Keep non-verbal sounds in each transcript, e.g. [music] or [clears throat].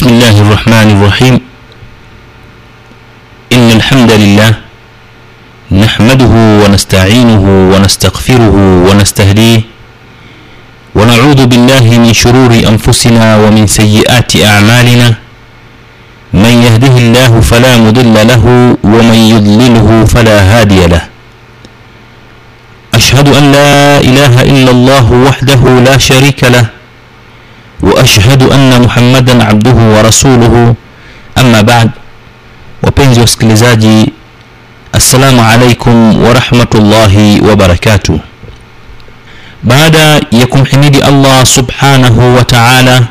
بسم الله الرحمن الرحيم. إن الحمد لله نحمده ونستعينه ونستغفره ونستهديه ونعوذ بالله من شرور أنفسنا ومن سيئات أعمالنا. من يهده الله فلا مضل له ومن يضلله فلا هادي له. أشهد أن لا إله إلا الله وحده لا شريك له واشhadu anna muhammadan abduhu wa rasuluhu amma ba'd wapenzi wasikilizaji assalamu alaikum wa rahmatullahi wa barakatuh baada ya kumhimidi allah subhanahu wa ta'ala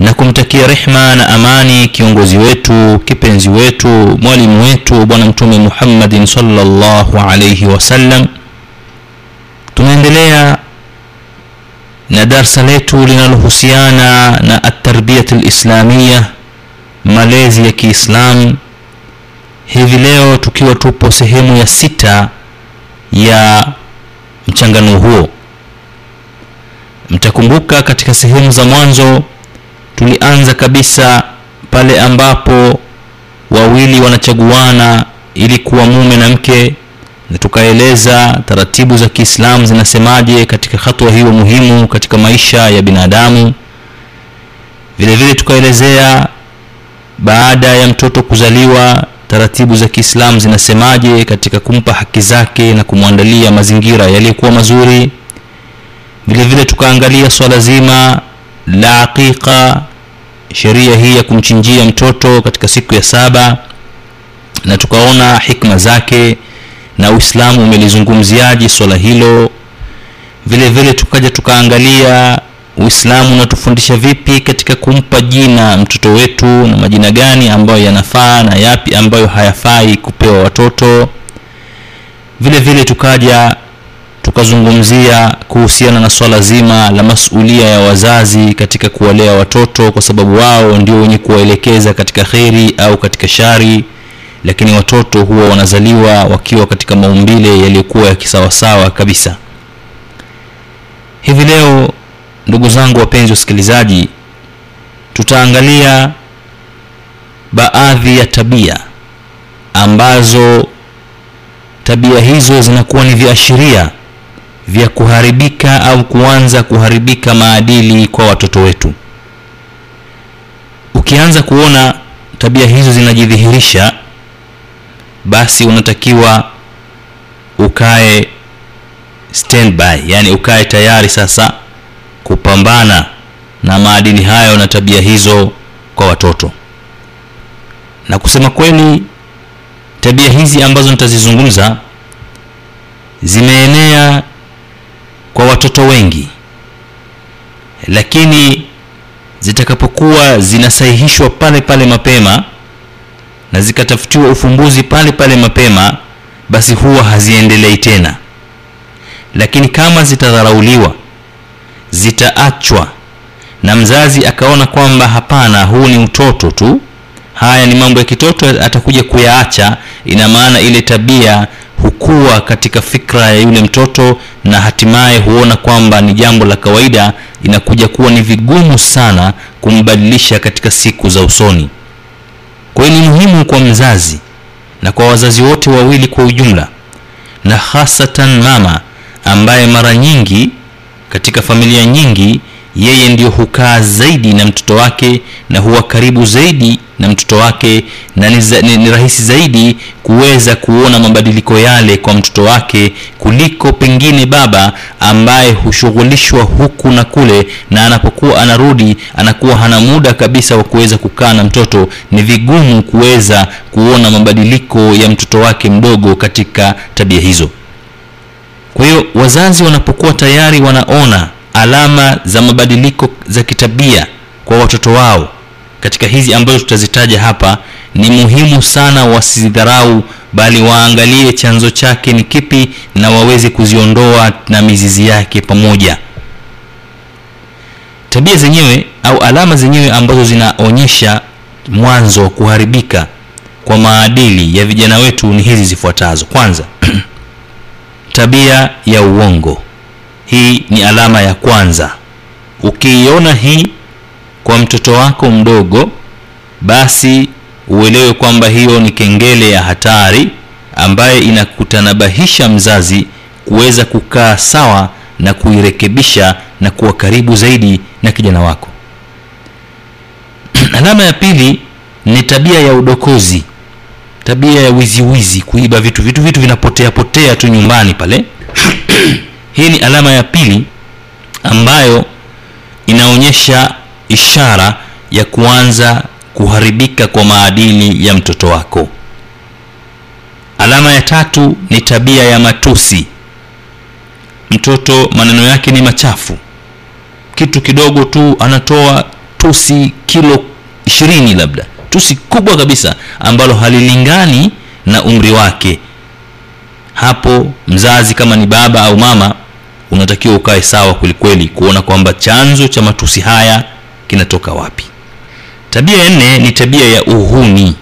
na kumtakia rehma na amani kiongozi wetu kipenzi wetu mwalimu wetu bwana mtume muhammadin sallallahu alayhi wasallam tunaendelea na darsa letu linalohusiana na atarbiyat lislamia malezi ya kiislam hivi leo tukiwa tupo sehemu ya sita ya mchanganuo huo. Mtakumbuka katika sehemu za mwanzo tulianza kabisa pale ambapo wawili wanachaguana ili kuwa mume na mke na tukaeleza taratibu za kiislamu zinasemaje katika hatua hiyo muhimu katika maisha ya binadamu. Vile vile tukaelezea baada ya mtoto kuzaliwa taratibu za kiislamu zinasemaje katika kumpa haki zake na kumwandalia mazingira yaliyokuwa mazuri. Vile vile tukaangalia swala zima la aqiqa sheria hii ya kumchinjia mtoto katika siku ya saba na tukaona hikma zake na uislamu umelizungumziaje swala hilo? Vile vile tukaja tukaangalia uislamu unatufundisha vipi katika kumpa jina mtoto wetu na majina gani ambayo yanafaa na yapi ambayo hayafai kupewa watoto? Vile vile tukaja tukazungumzia kuhusiana na swala zima la masulia ya wazazi katika kuwalea watoto kwa sababu wao ndio wenye kuwaelekeza katika kheri au katika shari lakini watoto huwa wanazaliwa wakiwa katika maumbile yaliyokuwa ya kisawasawa kabisa. Hivi leo ndugu zangu wapenzi wasikilizaji tutaangalia baadhi ya tabia ambazo tabia hizo zinakuwa ni viashiria vya kuharibika au kuanza kuharibika maadili kwa watoto wetu. Ukianza kuona tabia hizo zinajidhihirisha basi unatakiwa ukae standby. Yani ukae tayari sasa kupambana na maadili hayo na tabia hizo kwa watoto. Na kusema kweli tabia hizi ambazo nitazizungumza zimeenea kwa watoto wengi lakini zitakapokuwa zinasahihishwa pale pale mapema na zikatafutiwa ufumbuzi pale pale mapema basi huwa haziendelei tena. Lakini kama zitadharauliwa zitaachwa na mzazi akaona kwamba hapana huu ni utoto tu haya ni mambo ya kitoto atakuja kuyaacha. Ina maana ile tabia hukua katika fikra ya yule mtoto na hatimaye huona kwamba ni jambo la kawaida inakuja kuwa ni vigumu sana kumbadilisha katika siku za usoni kwa hiyo ni muhimu kwa mzazi na kwa wazazi wote wawili kwa ujumla na hasatan mama ambaye mara nyingi katika familia nyingi yeye ndiyo hukaa zaidi na mtoto wake na huwa karibu zaidi na mtoto wake na ni, za, ni, ni rahisi zaidi kuweza kuona mabadiliko yale kwa mtoto wake kuliko pengine baba ambaye hushughulishwa huku na kule na anapokuwa anarudi anakuwa hana muda kabisa wa kuweza kukaa na mtoto. Ni vigumu kuweza kuona mabadiliko ya mtoto wake mdogo katika tabia hizo. Kwa hiyo wazazi wanapokuwa tayari wanaona alama za mabadiliko za kitabia kwa watoto wao. Katika hizi ambazo tutazitaja hapa ni muhimu sana wasizidharau bali waangalie chanzo chake ni kipi na waweze kuziondoa na mizizi yake pamoja. Tabia zenyewe au alama zenyewe ambazo zinaonyesha mwanzo wa kuharibika kwa maadili ya vijana wetu ni hizi zifuatazo. Kwanza [clears throat] tabia ya uongo hii ni alama ya kwanza. Ukiiona hii kwa mtoto wako mdogo basi uelewe kwamba hiyo ni kengele ya hatari ambaye inakutanabahisha mzazi kuweza kukaa sawa na kuirekebisha na kuwa karibu zaidi na kijana wako. [clears throat] Alama ya pili ni tabia ya udokozi. Tabia ya wiziwizi kuiba vitu. Vitu vitu vinapotea potea tu nyumbani pale [clears throat] hii ni alama ya pili ambayo inaonyesha ishara ya kuanza kuharibika kwa maadili ya mtoto wako. Alama ya tatu ni tabia ya matusi. Mtoto maneno yake ni machafu. Kitu kidogo tu anatoa tusi kilo ishirini labda. Tusi kubwa kabisa ambalo halilingani na umri wake. Hapo mzazi kama ni baba au mama unatakiwa ukae sawa kwelikweli kuona kwamba chanzo cha matusi haya kinatoka wapi. Tabia ya nne ni tabia ya uhuni.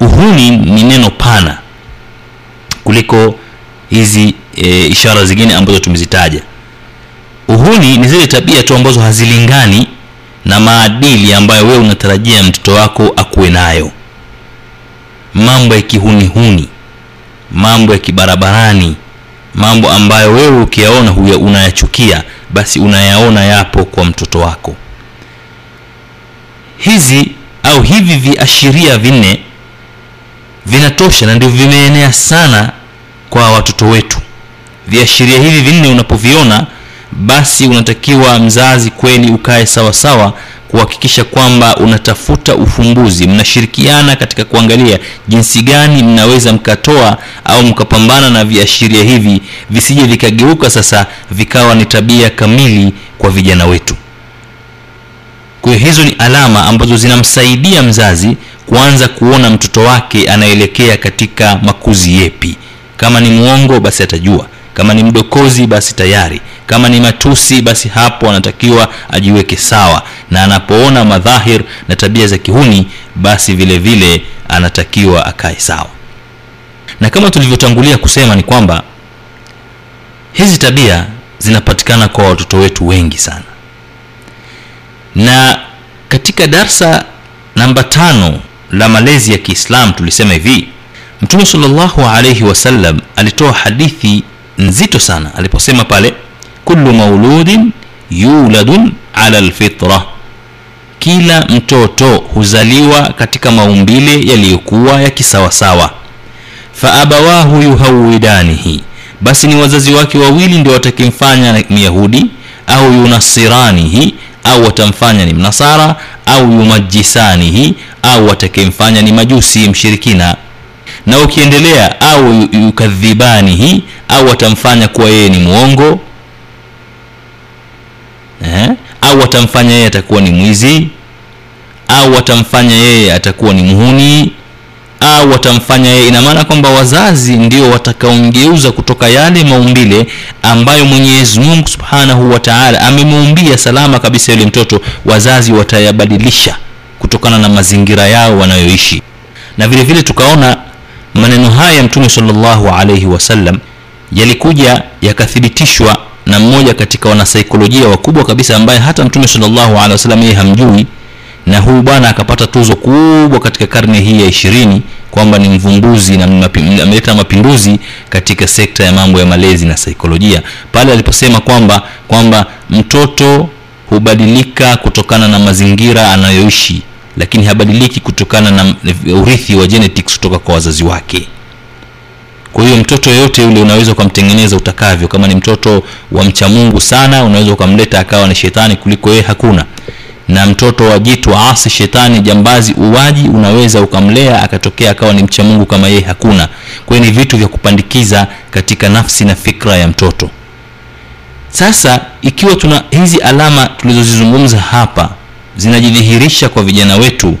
Uhuni ni neno pana kuliko hizi e, ishara zingine ambazo tumezitaja. Uhuni ni zile tabia tu ambazo hazilingani na maadili ambayo wewe unatarajia mtoto wako akuwe nayo. Mambo ya kihunihuni mambo ya kibarabarani mambo ambayo wewe ukiyaona huya unayachukia basi unayaona yapo kwa mtoto wako. Hizi au hivi viashiria vinne vinatosha na ndio vimeenea sana kwa watoto wetu. Viashiria hivi vinne unapoviona basi unatakiwa mzazi kweli ukae sawasawa sawa kuhakikisha kwamba unatafuta ufumbuzi mnashirikiana katika kuangalia jinsi gani mnaweza mkatoa au mkapambana na viashiria hivi visije vikageuka sasa vikawa ni tabia kamili kwa vijana wetu. Kwa hizo ni alama ambazo zinamsaidia mzazi kuanza kuona mtoto wake anaelekea katika makuzi yepi. Kama ni mwongo basi atajua kama ni mdokozi basi tayari. Kama ni matusi basi hapo anatakiwa ajiweke sawa. Na anapoona madhahir na tabia za kihuni basi vile vile anatakiwa akae sawa. Na kama tulivyotangulia kusema ni kwamba hizi tabia zinapatikana kwa watoto wetu wengi sana. Na katika darsa namba tano la malezi ya kiislam tulisema hivi mtume salllahu alaihi wasallam alitoa hadithi nzito sana. Aliposema pale kullu mauludin yuladun ala lfitra kila mtoto huzaliwa katika maumbile yaliyokuwa ya kisawasawa faabawahu yuhawidanihi. Basi ni wazazi wake wawili ndio watakimfanya myahudi au yunasiranihi au watamfanya ni mnasara au yumajisanihi au watakimfanya ni majusi mshirikina na ukiendelea au yukadhibanihi au watamfanya kuwa yeye ni mwongo eh? au watamfanya yeye atakuwa ni mwizi au watamfanya yeye atakuwa ni muhuni au watamfanya yeye ina maana kwamba wazazi ndio watakaomgeuza kutoka yale maumbile ambayo mwenyezi mungu subhanahu wataala amemuumbia salama kabisa yule mtoto wazazi watayabadilisha kutokana na mazingira yao wanayoishi na vile vile tukaona maneno haya ya mtume salllahu alaihi wasallam yalikuja yakathibitishwa na mmoja katika wanasaikolojia wakubwa kabisa ambaye hata mtume salllahu alehi wasallam yeye hamjui na huyu bwana akapata tuzo kubwa katika karne hii ya ishirini kwamba ni mvumbuzi na ameleta mapinduzi katika sekta ya mambo ya malezi na saikolojia. Pale aliposema kwamba kwamba mtoto hubadilika kutokana na mazingira anayoishi lakini habadiliki kutokana na urithi wa genetics kutoka kwa wazazi wake. Kwa hiyo mtoto yoyote yule unaweza ukamtengeneza utakavyo. Kama ni mtoto wa mcha mungu sana unaweza ukamleta akawa ni shetani kuliko yeye hakuna. Na mtoto wa jitu asi shetani jambazi uwaji unaweza ukamlea akatokea akawa ni mcha mungu kama yeye hakuna. Kwa ni vitu vya kupandikiza katika nafsi na fikra ya mtoto. Sasa ikiwa tuna hizi alama tulizozizungumza hapa zinajidhihirisha kwa vijana wetu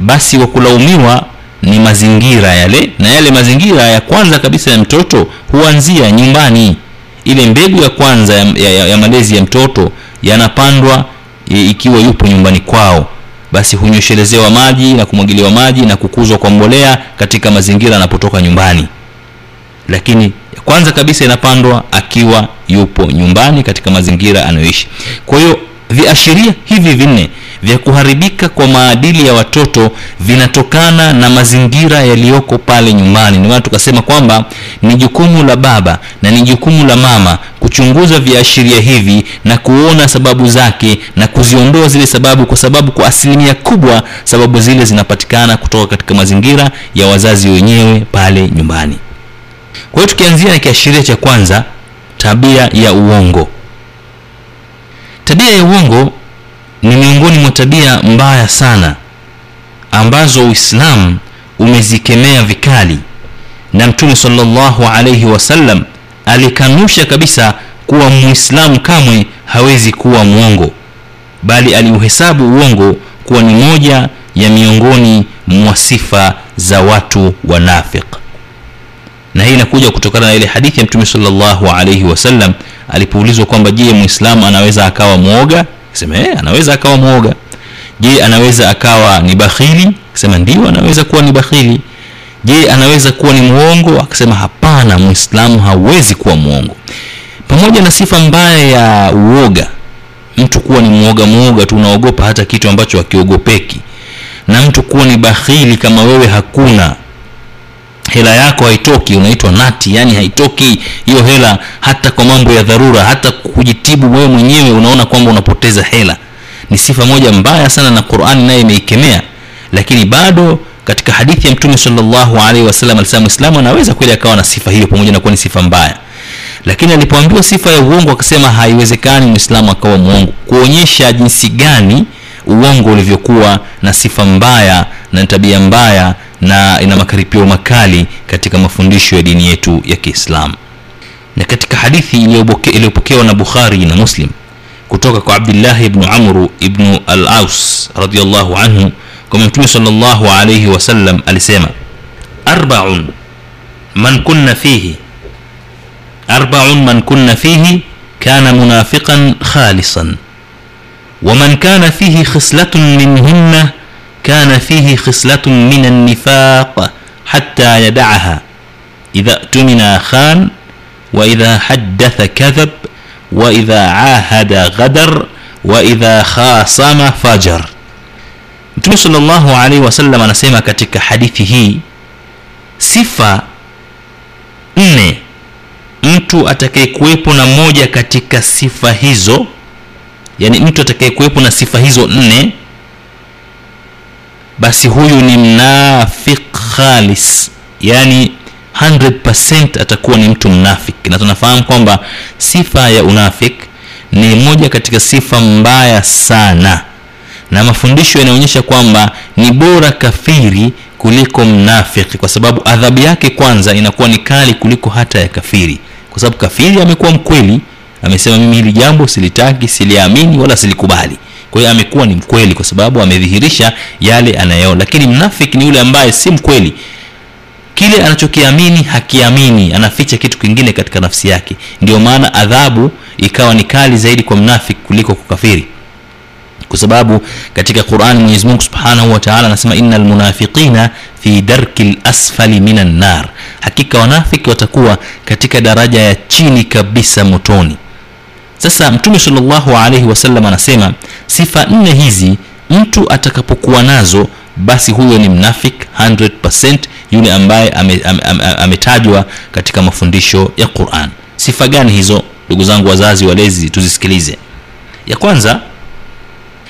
basi wakulaumiwa ni mazingira yale na yale mazingira ya kwanza kabisa ya mtoto huanzia nyumbani. Ile mbegu ya kwanza ya, ya, ya malezi ya mtoto yanapandwa e, ikiwa yupo nyumbani kwao. Basi hunyoshelezewa maji na kumwagiliwa maji na kukuzwa kwa mbolea katika mazingira anapotoka nyumbani. Lakini kwanza kabisa inapandwa akiwa yupo nyumbani katika mazingira anayoishi. Kwa hiyo viashiria hivi vinne vya kuharibika kwa maadili ya watoto vinatokana na mazingira yaliyoko pale nyumbani. Ndio maana tukasema kwamba ni jukumu la baba na ni jukumu la mama kuchunguza viashiria hivi na kuona sababu zake na kuziondoa zile sababu kwa sababu kwa asilimia kubwa sababu zile zinapatikana kutoka katika mazingira ya wazazi wenyewe pale nyumbani. Kwa hiyo tukianzia na kiashiria cha kwanza tabia ya uongo tabia ya uongo ni miongoni mwa tabia mbaya sana ambazo uislamu umezikemea vikali. Na mtume salllahu alaihi wasallam alikanusha kabisa kuwa muislamu kamwe hawezi kuwa mwongo bali aliuhesabu uongo kuwa ni moja ya miongoni mwa sifa za watu wanafiq. Na hii inakuja kutokana na ile hadithi ya mtume salllahu alaihi wasallam alipoulizwa kwamba je mwislamu anaweza akawa mwoga sema eh, anaweza akawa mwoga je anaweza akawa ni bakhili? Akasema ndio anaweza kuwa ni bakhili. Je anaweza kuwa ni mwongo akasema hapana muislamu hawezi kuwa mwongo pamoja na sifa mbaya ya uoga mtu kuwa ni mwoga mwoga tu unaogopa hata kitu ambacho hakiogopeki. Na mtu kuwa ni bakhili kama wewe hakuna hela yako haitoki unaitwa nati yani haitoki hiyo hela hata kwa mambo ya dharura hata kujitibu wewe mwenyewe unaona kwamba unapoteza hela. Ni sifa moja mbaya sana na qurani naye imeikemea lakini bado katika hadithi ya mtume salllahu alaihi wasallam alisema mwislamu anaweza kweli akawa na sifa hiyo pamoja na kuwa ni sifa mbaya. Lakini alipoambiwa sifa ya uongo akasema haiwezekani mwislamu akawa mwongo. Kuonyesha jinsi gani uongo ulivyokuwa na sifa mbaya na tabia mbaya na ina makaripio makali katika mafundisho ya dini yetu ya kiislamu na katika hadithi iliyopokewa na bukhari na muslim kutoka kwa abdillahi ibnu amru ibnu al aus radiallahu anhu kwamba mtume salllahu alaihi wasallam alisema arbaun man kunna fihi arbaun man kunna fihi kana munafiqan khalisan ومن كان فيه خصلة منهن كان فيه خصلة من النفاق حتى يدعها إذا اؤتمن خان وإذا حدث كذب وإذا عاهد غدر وإذا خاصم فجر mtume salllahu alaihi wasallam anasema katika hadithi hii sifa nne mtu atakayekuwepo na moja katika sifa hizo yani mtu atakayekuwepo na sifa hizo nne basi huyu ni mnafiq khalis. Yani 100% atakuwa ni mtu mnafik na tunafahamu kwamba sifa ya unafik ni moja katika sifa mbaya sana. Na mafundisho yanaonyesha kwamba ni bora kafiri kuliko mnafiki kwa sababu adhabu yake kwanza inakuwa ni kali kuliko hata ya kafiri. Kwa sababu kafiri amekuwa mkweli amesema mimi hili jambo silitaki siliamini wala silikubali. Kwa hiyo amekuwa ni mkweli kwa sababu amedhihirisha yale anayoona. Lakini mnafiki ni yule ambaye si mkweli. Kile anachokiamini hakiamini anaficha kitu kingine katika nafsi yake. Ndio maana adhabu ikawa ni kali zaidi kwa mnafiki kuliko kukafiri. Kwa sababu katika qurani mwenyezi mungu subhanahu wa taala anasema ina lmunafiqina fi darki lasfali min annar hakika wanafiki watakuwa katika daraja ya chini kabisa motoni sasa mtume salllahu alaihi wasallam anasema sifa nne hizi mtu atakapokuwa nazo basi huyo ni mnafik 100 yule ambaye ametajwa ame, ame, ame katika mafundisho ya quran. Sifa gani hizo ndugu zangu wazazi walezi tuzisikilize? Ya kwanza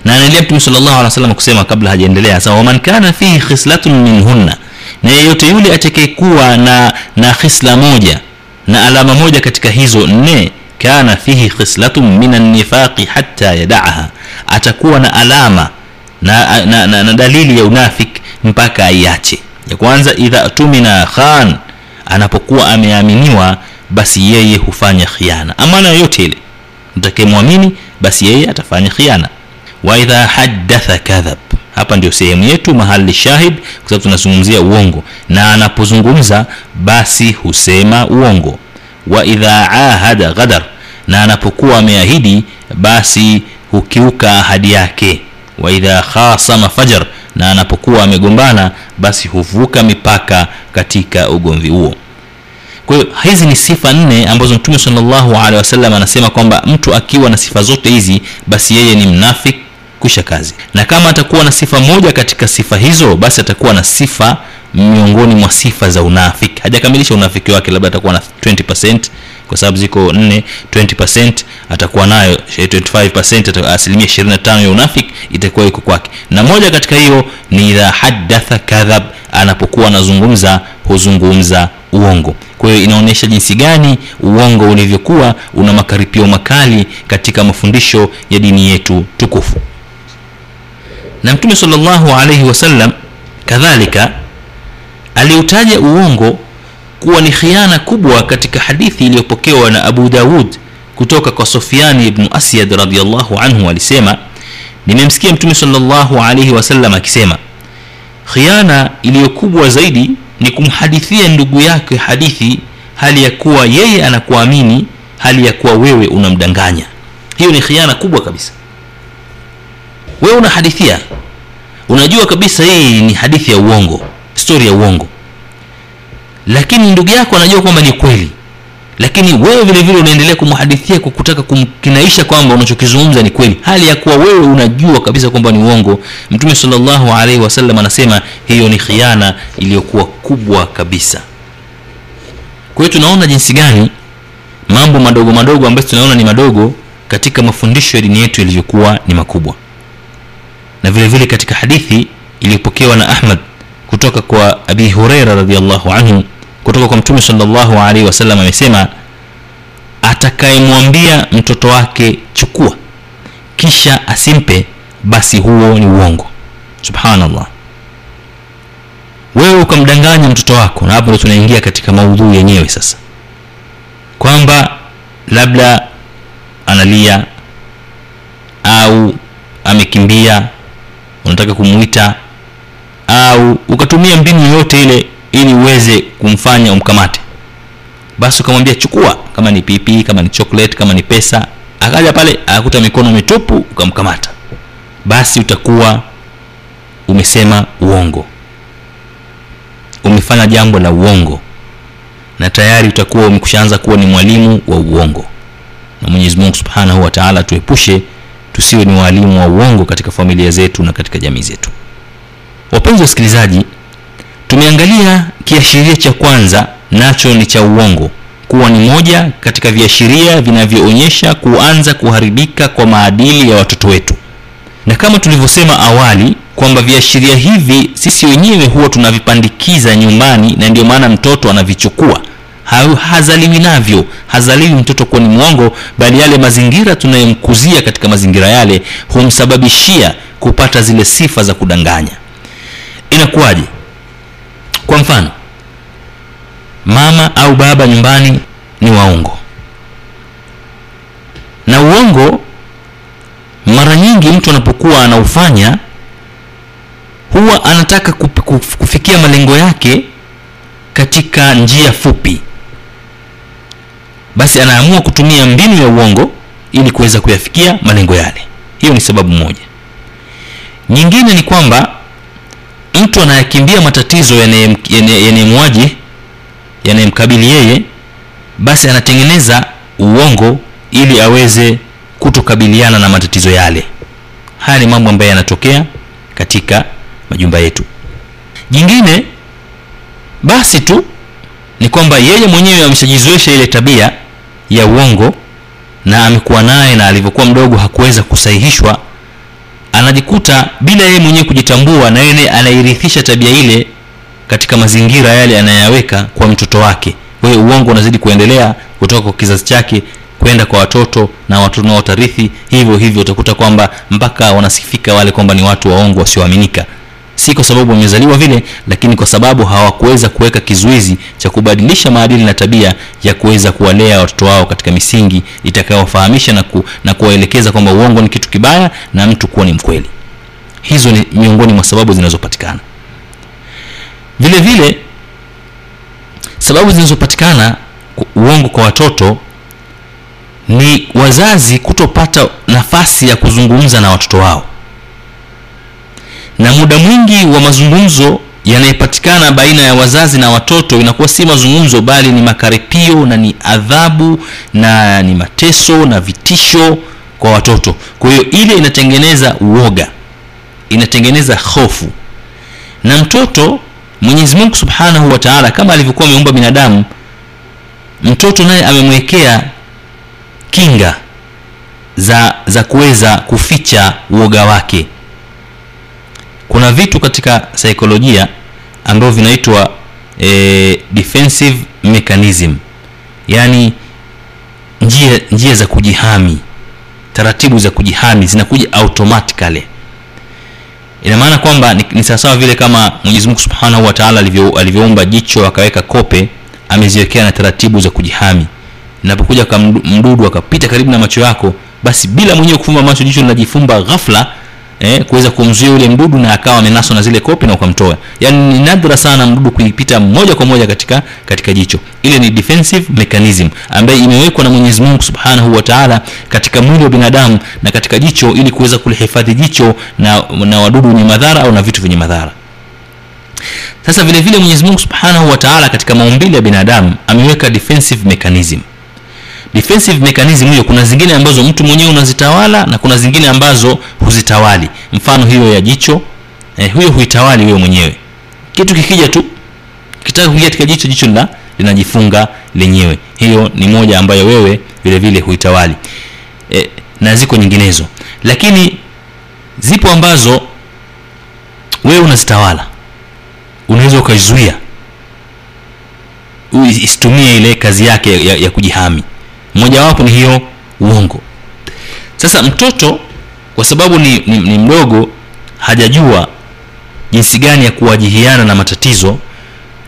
na anaendelea mtume salllahu alih wasallam kusema kabla hajaendelea sema waman kana fihi khislatun minhunna na yeyote yule atakayekuwa na na khisla moja na alama moja katika hizo nne kana fihi khislatun min annifaqi hatta yadaaha. Atakuwa na alama na, na, na, na dalili ya unafik mpaka aiache. Ya kwanza idha tumina khan anapokuwa ameaminiwa basi yeye hufanya khiana. Amana yoyote ile mtakayemwamini basi yeye atafanya khiana. Wa idha haddatha kadhab hapa ndio sehemu yetu mahali shahid kwa sababu tunazungumzia uongo. Na anapozungumza basi husema uongo wa idha ahada ghadar na anapokuwa ameahidi basi hukiuka ahadi yake. Wa idha khasama fajar na anapokuwa amegombana basi huvuka mipaka katika ugomvi huo. Kwa hiyo hizi ni sifa nne ambazo mtume salllahu alehi wasallam anasema kwamba mtu akiwa na sifa zote hizi basi yeye ni mnafik kusha kazi. Na kama atakuwa na sifa moja katika sifa hizo basi atakuwa na sifa miongoni mwa sifa za unafiki. Hajakamilisha unafiki wake labda atakuwa na 20 kwa sababu ziko nne. 20 atakuwa nayo 25 asilimia 25 ya unafiki itakuwa iko kwake. Na moja katika hiyo ni idha hadatha kadhab anapokuwa anazungumza huzungumza uongo. Kwa hiyo inaonyesha jinsi gani uongo ulivyokuwa una makaripio makali katika mafundisho ya dini yetu tukufu na mtume salllahu alaihi wasallam kadhalika aliutaja uongo kuwa ni khiana kubwa katika hadithi iliyopokewa na abu daud kutoka kwa sofiani ibnu asyad radiallahu anhu alisema nimemsikia mtume salllahu alaihi wasallam akisema khiana iliyokubwa zaidi ni kumhadithia ndugu yake hadithi hali ya kuwa yeye anakuamini hali ya kuwa wewe unamdanganya hiyo ni khiana kubwa kabisa wewe unahadithia unajua kabisa hii ni hadithi ya uongo stori ya uongo. Lakini ndugu yako anajua kwamba ni kweli. Lakini wewe vile vile unaendelea kumhadithia kwa kutaka kumkinaisha kwamba unachokizungumza ni kweli. Hali ya kuwa wewe unajua kabisa kwamba ni uongo. Mtume salllahu alaihi wasallam anasema hiyo ni khiana iliyokuwa kubwa kabisa. Kwa hiyo tunaona jinsi gani mambo madogo madogo ambayo tunaona ni madogo katika mafundisho ya dini yetu yalivyokuwa ni makubwa na vile vile katika hadithi iliyopokewa na ahmad kutoka kwa abi hureira radiallahu anhu kutoka kwa mtume salllahu alaihi wasallam amesema atakayemwambia mtoto wake chukua kisha asimpe basi huo ni uongo. Subhanallah. Wewe ukamdanganya mtoto wako na hapo ndo tunaingia katika maudhui yenyewe sasa kwamba labda analia au amekimbia unataka kumwita au ukatumia mbinu yoyote ile ili uweze kumfanya umkamate. Basi ukamwambia chukua kama ni pipi kama ni chocolate kama ni pesa. Akaja pale akakuta mikono mitupu ukamkamata. Basi utakuwa umesema uongo. Umefanya jambo la uongo. Na tayari utakuwa umekushaanza kuwa ni mwalimu wa uongo. Na mwenyezi mungu subhanahu wa taala tuepushe tusiwe ni waalimu wa uongo katika familia zetu na katika jamii zetu. Wapenzi wasikilizaji tumeangalia kiashiria cha kwanza nacho ni cha uongo kuwa ni moja katika viashiria vinavyoonyesha kuanza kuharibika kwa maadili ya watoto wetu. Na kama tulivyosema awali kwamba viashiria hivi sisi wenyewe huwa tunavipandikiza nyumbani na ndio maana mtoto anavichukua ha, hazaliwi navyo. Hazaliwi mtoto kuwa ni mwongo bali yale mazingira tunayomkuzia katika mazingira yale humsababishia kupata zile sifa za kudanganya. Inakuwaje? Kwa mfano mama au baba nyumbani ni waongo. Na uongo mara nyingi mtu anapokuwa anaufanya huwa anataka kufikia malengo yake katika njia fupi basi anaamua kutumia mbinu ya uongo ili kuweza kuyafikia malengo yale. Hiyo ni sababu moja. Nyingine ni kwamba mtu anayekimbia matatizo yanayemwaji yanayemkabili yeye basi anatengeneza uongo ili aweze kutokabiliana na matatizo yale. Haya ni mambo ambayo yanatokea katika majumba yetu. Jingine basi tu ni kwamba yeye mwenyewe ameshajizoesha ile tabia ya uongo na amekuwa naye na alivyokuwa mdogo hakuweza kusahihishwa anajikuta bila yeye mwenyewe kujitambua na yeye anairithisha tabia ile katika mazingira yale anayaweka kwa mtoto wake. Kwa hiyo uongo unazidi kuendelea kutoka kwa kizazi chake kwenda kwa watoto na watoto nao watarithi hivyo hivyo utakuta kwamba mpaka wanasifika wale kwamba ni watu waongo wasioaminika si kwa sababu wamezaliwa vile lakini kwa sababu hawakuweza kuweka kizuizi cha kubadilisha maadili na tabia ya kuweza kuwalea watoto wao katika misingi itakayowafahamisha na, ku, na kuwaelekeza kwamba uongo ni kitu kibaya na mtu kuwa ni mkweli. Hizo ni miongoni mwa sababu zinazopatikana. Vile vile sababu zinazopatikana uongo kwa watoto ni wazazi kutopata nafasi ya kuzungumza na watoto wao na muda mwingi wa mazungumzo yanayepatikana baina ya wazazi na watoto inakuwa si mazungumzo bali ni makaripio na ni adhabu na ni mateso na vitisho kwa watoto. Kwa hiyo ile inatengeneza uoga inatengeneza hofu. Na mtoto mwenyezi mungu subhanahu wa taala kama alivyokuwa ameumba binadamu mtoto naye amemwekea kinga za za kuweza kuficha uoga wake kuna vitu katika saikolojia ambavyo vinaitwa e, defensive mechanism. Yaani njia, njia za kujihami taratibu za kujihami zinakuja automatically. Ina maana kwamba ni, ni sawasawa vile kama mwenyezi mungu subhanahu wataala alivyoumba jicho akaweka kope ameziwekea na taratibu za kujihami. Inapokuja mdudu akapita karibu na macho yako basi bila mwenyewe kufumba macho jicho linajifumba ghafla eh, kuweza kumzuia yule mdudu na akawa amenaswa na zile kopi na ukamtoa. Yaani ni nadra sana mdudu kuipita moja kwa moja katika katika jicho. Ile ni defensive mechanism ambayo imewekwa na mwenyezi mungu subhanahu wa taala katika mwili wa binadamu na katika jicho ili kuweza kulihifadhi jicho na, na wadudu wenye madhara au na vitu vyenye madhara. Sasa vile vile mwenyezi mungu subhanahu wa taala katika maumbile ya binadamu ameweka defensive mechanism defensive mechanism hiyo kuna zingine ambazo mtu mwenyewe unazitawala na kuna zingine ambazo huzitawali. Mfano hiyo ya jicho eh, huyo huitawali wewe mwenyewe. Kitu kikija tu kitaka kuingia katika jicho jicho la linajifunga lenyewe. Hiyo ni moja ambayo wewe vile vile huitawali. Eh, na ziko nyinginezo. Lakini zipo ambazo wewe unazitawala. Unaweza ukazuia isitumie ile kazi yake ya, ya kujihami mojawapo ni hiyo uongo. Sasa mtoto kwa sababu ni, ni, ni mdogo hajajua jinsi gani ya kuwajihiana na matatizo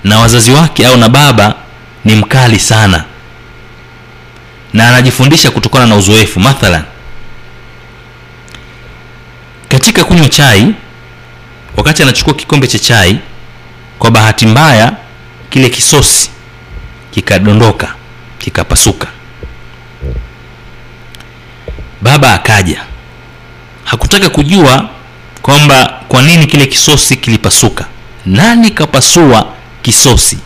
na wazazi wake au na baba ni mkali sana. Na anajifundisha kutokana na uzoefu. Mathalan katika kunywa chai wakati anachukua kikombe cha chai kwa bahati mbaya kile kisosi kikadondoka kikapasuka baba akaja. Hakutaka kujua kwamba kwa nini kile kisosi kilipasuka. Nani kapasua kisosi?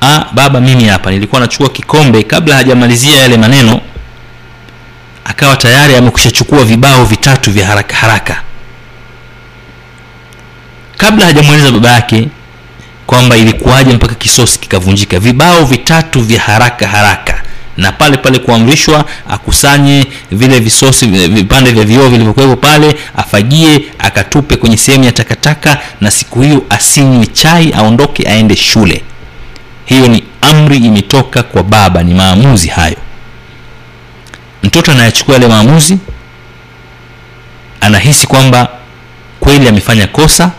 A, baba mimi hapa. Nilikuwa nachukua kikombe. Kabla hajamalizia yale maneno akawa tayari amekushachukua vibao vitatu vya haraka haraka. Kabla hajamweleza baba yake kwamba ilikuwaje mpaka kisosi kikavunjika vibao vitatu vya haraka haraka na pale pale kuamrishwa akusanye vile visosi vipande vya vioo vilivyokuwepo pale afagie akatupe kwenye sehemu ya takataka na siku hiyo asinywe chai aondoke aende shule. Hiyo ni amri imetoka kwa baba ni maamuzi hayo. Mtoto anayachukua yale maamuzi anahisi kwamba kweli amefanya kosa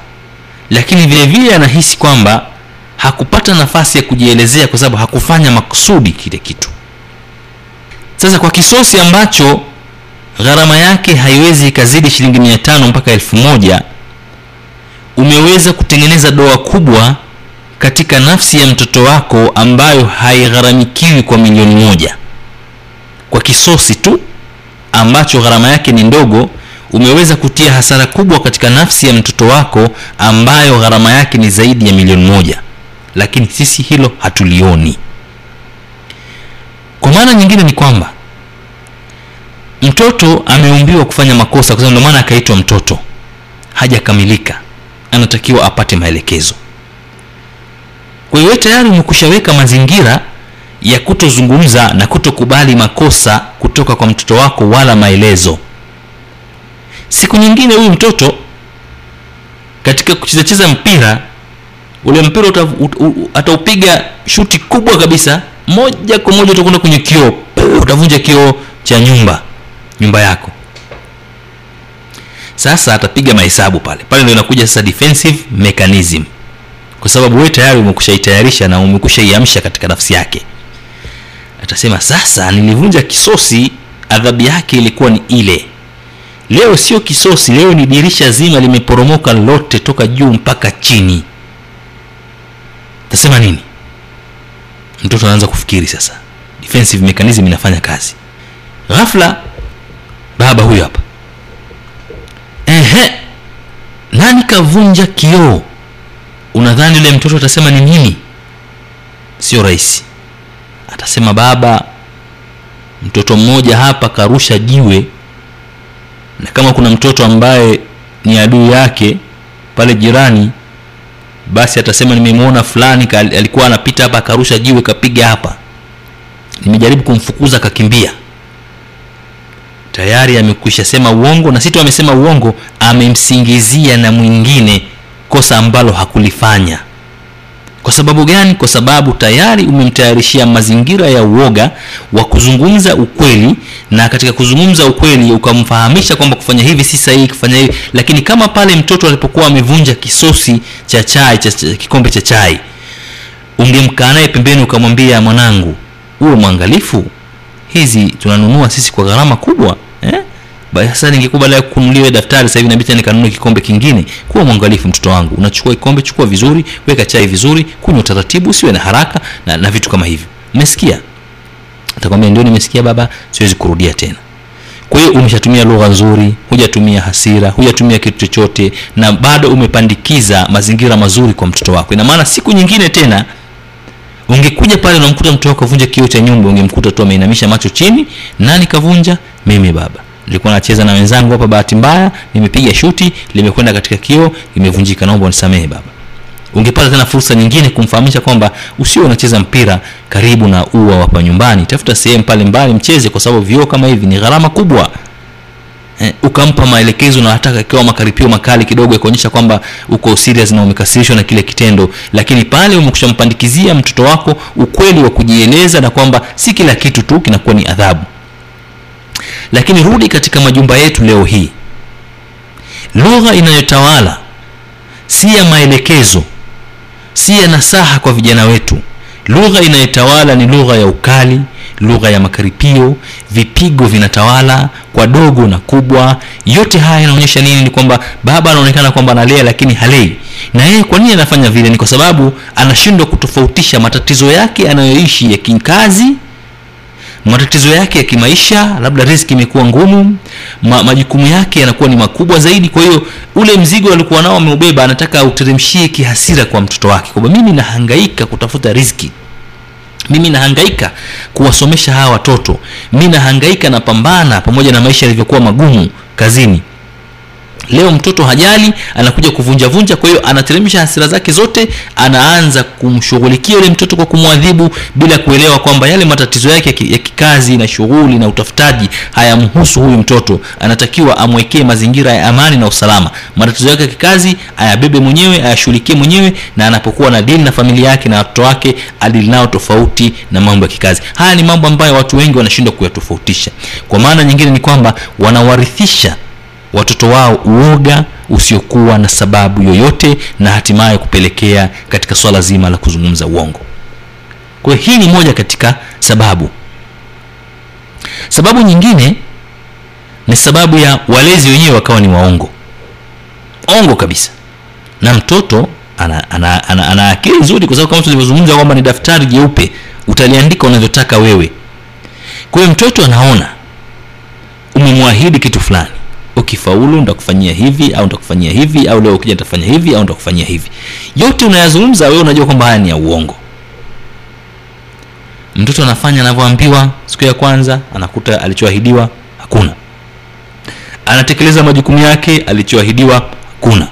lakini vile vile anahisi kwamba hakupata nafasi ya kujielezea kwa sababu hakufanya makusudi kile kitu sasa kwa kisosi ambacho gharama yake haiwezi ikazidi shilingi mia tano mpaka elfu moja umeweza kutengeneza doa kubwa katika nafsi ya mtoto wako ambayo haigharamikiwi kwa milioni moja. Kwa kisosi tu ambacho gharama yake ni ndogo umeweza kutia hasara kubwa katika nafsi ya mtoto wako ambayo gharama yake ni zaidi ya milioni moja. Lakini sisi hilo hatulioni nyingine ni kwamba mtoto ameumbiwa kufanya makosa kwa ndio maana akaitwa mtoto. Hajakamilika. Anatakiwa apate maelekezo. Kwa hiyo tayari umekushaweka mazingira ya kutozungumza na kutokubali makosa kutoka kwa mtoto wako wala maelezo. Siku nyingine huyu mtoto katika kuchezacheza mpira ule mpira ataupiga shuti kubwa kabisa moja kwa moja utakwenda kwenye kioo utavunja kioo cha nyumba nyumba yako. Sasa atapiga mahesabu pale. Pale ndio inakuja sasa defensive mechanism. Kwa sababu wewe tayari umekushaitayarisha na umekushaiamsha katika nafsi yake. Atasema sasa nilivunja kisosi adhabu yake ilikuwa ni ile. Leo sio kisosi leo ni dirisha zima limeporomoka lote toka juu mpaka chini tasema nini? Mtoto anaanza kufikiri sasa. Defensive mechanism inafanya kazi. Ghafla baba huyo hapa. Ehe nani kavunja kioo? Unadhani yule mtoto atasema ni nini? Sio rahisi. Atasema baba mtoto mmoja hapa karusha jiwe na kama kuna mtoto ambaye ni adui yake pale jirani basi atasema nimemwona fulani alikuwa anapita hapa akarusha jiwe kapiga hapa. Nimejaribu kumfukuza akakimbia. Tayari amekwisha sema uongo na si tu amesema uongo amemsingizia na mwingine kosa ambalo hakulifanya kwa sababu gani? Kwa sababu tayari umemtayarishia mazingira ya uoga wa kuzungumza ukweli na katika kuzungumza ukweli ukamfahamisha kwamba kufanya hivi si sahihi kufanya hivi. Lakini kama pale mtoto alipokuwa amevunja kisosi cha chai cha, cha kikombe cha chai ungemkaa naye pembeni ukamwambia mwanangu uwe mwangalifu. Hizi tunanunua sisi kwa gharama kubwa sasa ningekubali kununuliwa daftari sasa hivi inabidi tena kikombe kingine. Kuwa mwangalifu mtoto wangu. Unachukua kikombe chukua vizuri weka chai vizuri kunywa taratibu usiwe na haraka na, na vitu kama hivyo. Umesikia? Atakwambia ndio nimesikia baba siwezi kurudia tena. Kwa hiyo umeshatumia lugha nzuri hujatumia hasira hujatumia kitu chochote na bado umepandikiza mazingira mazuri kwa mtoto wako. Ina maana siku nyingine tena ungekuja pale unamkuta mtoto wako kavunja kioo cha nyumba ungemkuta tu ameinamisha macho chini nani kavunja? Mimi baba nilikuwa nacheza na wenzangu hapa bahati mbaya nimepiga shuti limekwenda katika kioo imevunjika, naomba unisamehe baba. Ungepata tena fursa nyingine kumfahamisha kwamba usio unacheza mpira karibu na ua hapa nyumbani. Tafuta sehemu pale mbali mcheze kwa sababu vioo kama hivi ni gharama kubwa. Eh, ukampa maelekezo na hata akiwa makaripio makali kidogo ya kuonyesha kwamba uko serious na umekasirishwa na kile kitendo. Lakini pale umekushampandikizia mtoto wako ukweli wa kujieleza na kwamba si kila kitu tu kinakuwa ni adhabu lakini rudi katika majumba yetu leo hii. Lugha inayotawala si ya maelekezo si ya nasaha kwa vijana wetu. Lugha inayotawala ni lugha ya ukali lugha ya makaripio vipigo vinatawala kwa dogo na kubwa. Yote haya yanaonyesha nini? Ni kwamba baba anaonekana kwamba analea lakini halei. Na yeye kwa nini anafanya vile? Ni kwa sababu anashindwa kutofautisha matatizo yake anayoishi ya kikazi matatizo yake ya kimaisha labda riski imekuwa ngumu ma, majukumu yake yanakuwa ni makubwa zaidi. Kwa hiyo ule mzigo alikuwa nao ameubeba anataka auteremshie kihasira kwa mtoto wake kwamba mimi nahangaika kutafuta riski mimi nahangaika kuwasomesha hawa watoto. Mi nahangaika napambana pamoja na maisha yalivyokuwa magumu kazini leo mtoto hajali anakuja kuvunja vunja kwa hiyo anateremsha hasira zake zote anaanza kumshughulikia yule mtoto kwa kumwadhibu bila kuelewa kwamba yale matatizo yake ya kikazi na shughuli na utafutaji hayamhusu huyu mtoto. Anatakiwa amwekee mazingira ya amani na usalama. Matatizo yake ya kikazi ayabebe mwenyewe ayashughulikie mwenyewe na anapokuwa na dili na familia yake na watoto wake adili nao tofauti na mambo ya kikazi. Haya ni mambo ambayo watu wengi wanashindwa kuyatofautisha. Kwa maana nyingine ni kwamba wanawarithisha watoto wao uoga usiokuwa na sababu yoyote na hatimaye kupelekea katika swala zima la kuzungumza uongo. Kwa hii ni moja katika sababu. Sababu nyingine ni sababu ya walezi wenyewe wakawa ni waongo. Ongo kabisa. Na mtoto ana, ana, ana, ana akili nzuri kwa sababu kama tulivyozungumza kwamba ni daftari jeupe utaliandika unavyotaka wewe. Kwa hiyo mtoto anaona umemwahidi kitu fulani ukifaulu ndakufanyia hivi au ndakufanyia hivi au leo ukija nitafanya hivi au ndakufanyia hivi. Yote unayazungumza wewe unajua kwamba haya ni ya uongo. Mtoto anafanya anavyoambiwa siku ya kwanza anakuta alichoahidiwa hakuna. Anatekeleza majukumu yake alichoahidiwa hakuna.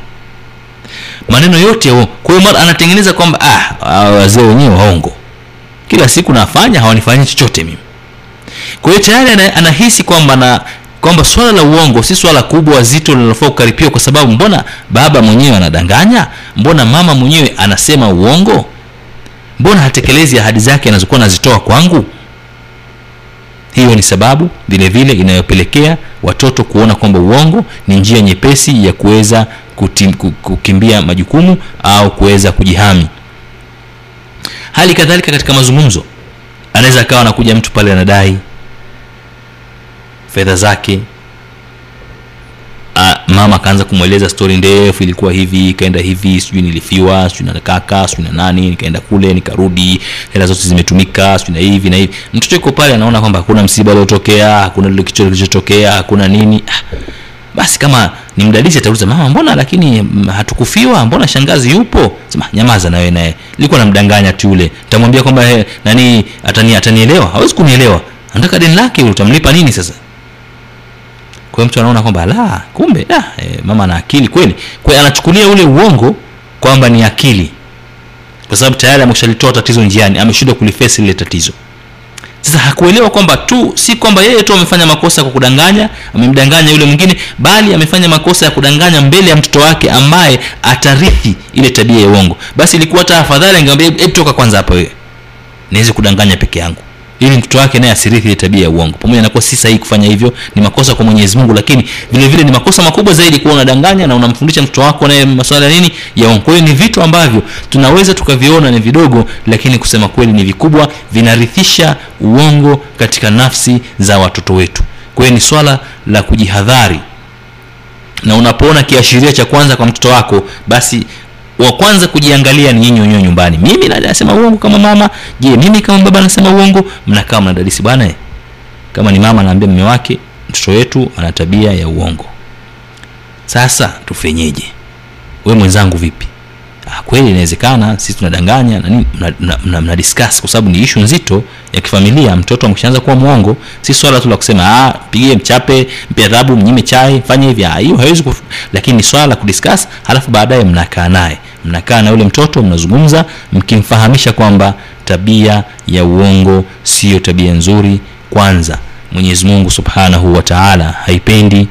Maneno yote kwa hiyo anatengeneza kwamba ah wazee wenyewe waongo. Kila siku nafanya hawanifanyi chochote mimi. Kwa hiyo tayari anahisi kwamba na kwamba swala la uongo si swala kubwa zito linalofaa kukaripiwa kwa sababu mbona baba mwenyewe anadanganya? Mbona mama mwenyewe anasema uongo? Mbona hatekelezi ahadi zake anazokuwa anazitoa kwangu? Hiyo ni sababu vile vile inayopelekea watoto kuona kwamba uongo ni njia nyepesi ya kuweza kukimbia majukumu au kuweza kujihami. Hali kadhalika katika mazungumzo anaweza akawa anakuja mtu pale anadai fedha zake. A, mama akaanza kumweleza stori ndefu ilikuwa hivi ikaenda hivi sijui nilifiwa sijui na sijui na nani nikaenda kule nikarudi hela zote zimetumika sijui na hivi na hivi. Mtoto yuko pale anaona kwamba hakuna msiba uliotokea hakuna lile kicho kilichotokea hakuna nini. Ah. basi kama ni mdadisi atauliza mama mbona lakini mm, hatukufiwa? Mbona shangazi yupo? Sema nyamaza nawe naye. Nilikuwa namdanganya tu yule. Nitamwambia kwamba eh, nani atani atanielewa? Hawezi kunielewa. Anataka deni lake utamlipa nini sasa kwa mtu anaona kwamba la kumbe ah, e, mama ana akili kweli. Kwa anachukulia ule uongo kwamba ni akili. Kwa sababu tayari ameshalitoa tatizo njiani ameshindwa kulifesi lile tatizo. Sasa hakuelewa kwamba tu si kwamba yeye tu amefanya makosa kwa kudanganya amemdanganya yule mwingine bali amefanya makosa ya kudanganya mbele ya mtoto wake ambaye atarithi ile tabia ya uongo. Basi ilikuwa hata afadhali angemwambia toka kwanza hapa wewe. Niweze kudanganya peke yangu ili mtoto wake naye asirithi ile tabia ya uongo. Pamoja na kuwa si sahihi kufanya hivyo ni makosa kwa mwenyezi mungu lakini vile vile ni makosa makubwa zaidi kuwa unadanganya na unamfundisha mtoto wako naye masuala ya nini? Ya uongo. Kwa hiyo ni vitu ambavyo tunaweza tukaviona ni vidogo lakini kusema kweli ni vikubwa vinarithisha uongo katika nafsi za watoto wetu. Kwa hiyo ni swala la kujihadhari. Na unapoona kiashiria cha kwanza kwa mtoto wako basi wa kwanza kujiangalia ni nyinyi wenyewe nyumbani. Mimi nasema uongo kama mama. Je mimi kama baba nasema uongo? Mnakaa mnadadisi bwana eh, kama ni mama anaambia mme wake mtoto wetu ana tabia ya uongo. Sasa tufenyeje? We mwenzangu vipi kweli inawezekana sisi tunadanganya na nini mna, mna, mna, mna kwa sababu ni ishu nzito ya kifamilia. Mtoto ameshaanza kuwa mwongo si swala tu la kusema ah, pigie mchape mpe adhabu mnyime chai fanye hivi ah, hiyo haiwezi lakini ni swala la kudiscuss halafu baadaye mnakaa naye. Mnakaa na yule mtoto mnazungumza mkimfahamisha kwamba tabia ya uongo siyo tabia nzuri kwanza. Mwenyezi mungu subhanahu wa taala haipendi.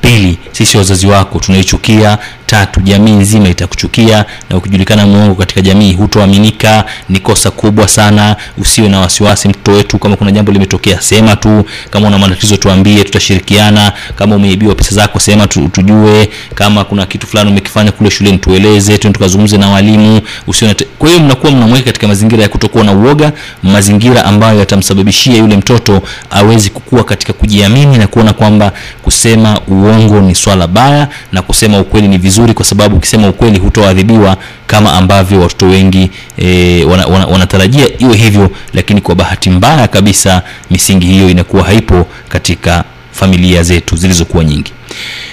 Pili sisi wazazi wako tunaichukia tatu. Jamii nzima itakuchukia na ukijulikana mwongo katika jamii. Hutoaminika ni kosa kubwa sana. Usiwe na wasiwasi mtoto wetu kama kuna jambo limetokea sema tu. Kama una matatizo tuambie tutashirikiana. Kama umeibiwa pesa zako sema tu, tujue. Kama kuna kitu fulani umekifanya kule shuleni tueleze tu tukazungumze na walimu. Usiwe kwa hiyo mnakuwa mnamweka katika mazingira ya kutokuwa na uoga mazingira ambayo yatamsababishia yule mtoto awezi kukua katika kujiamini na kuona kwamba kusema uongo ni swala baya na kusema ukweli ni vizuri kwa sababu ukisema ukweli hutoadhibiwa kama ambavyo watoto wengi e, wanatarajia wana, wana iwe hivyo lakini kwa bahati mbaya kabisa misingi hiyo inakuwa haipo katika familia zetu zilizokuwa nyingi.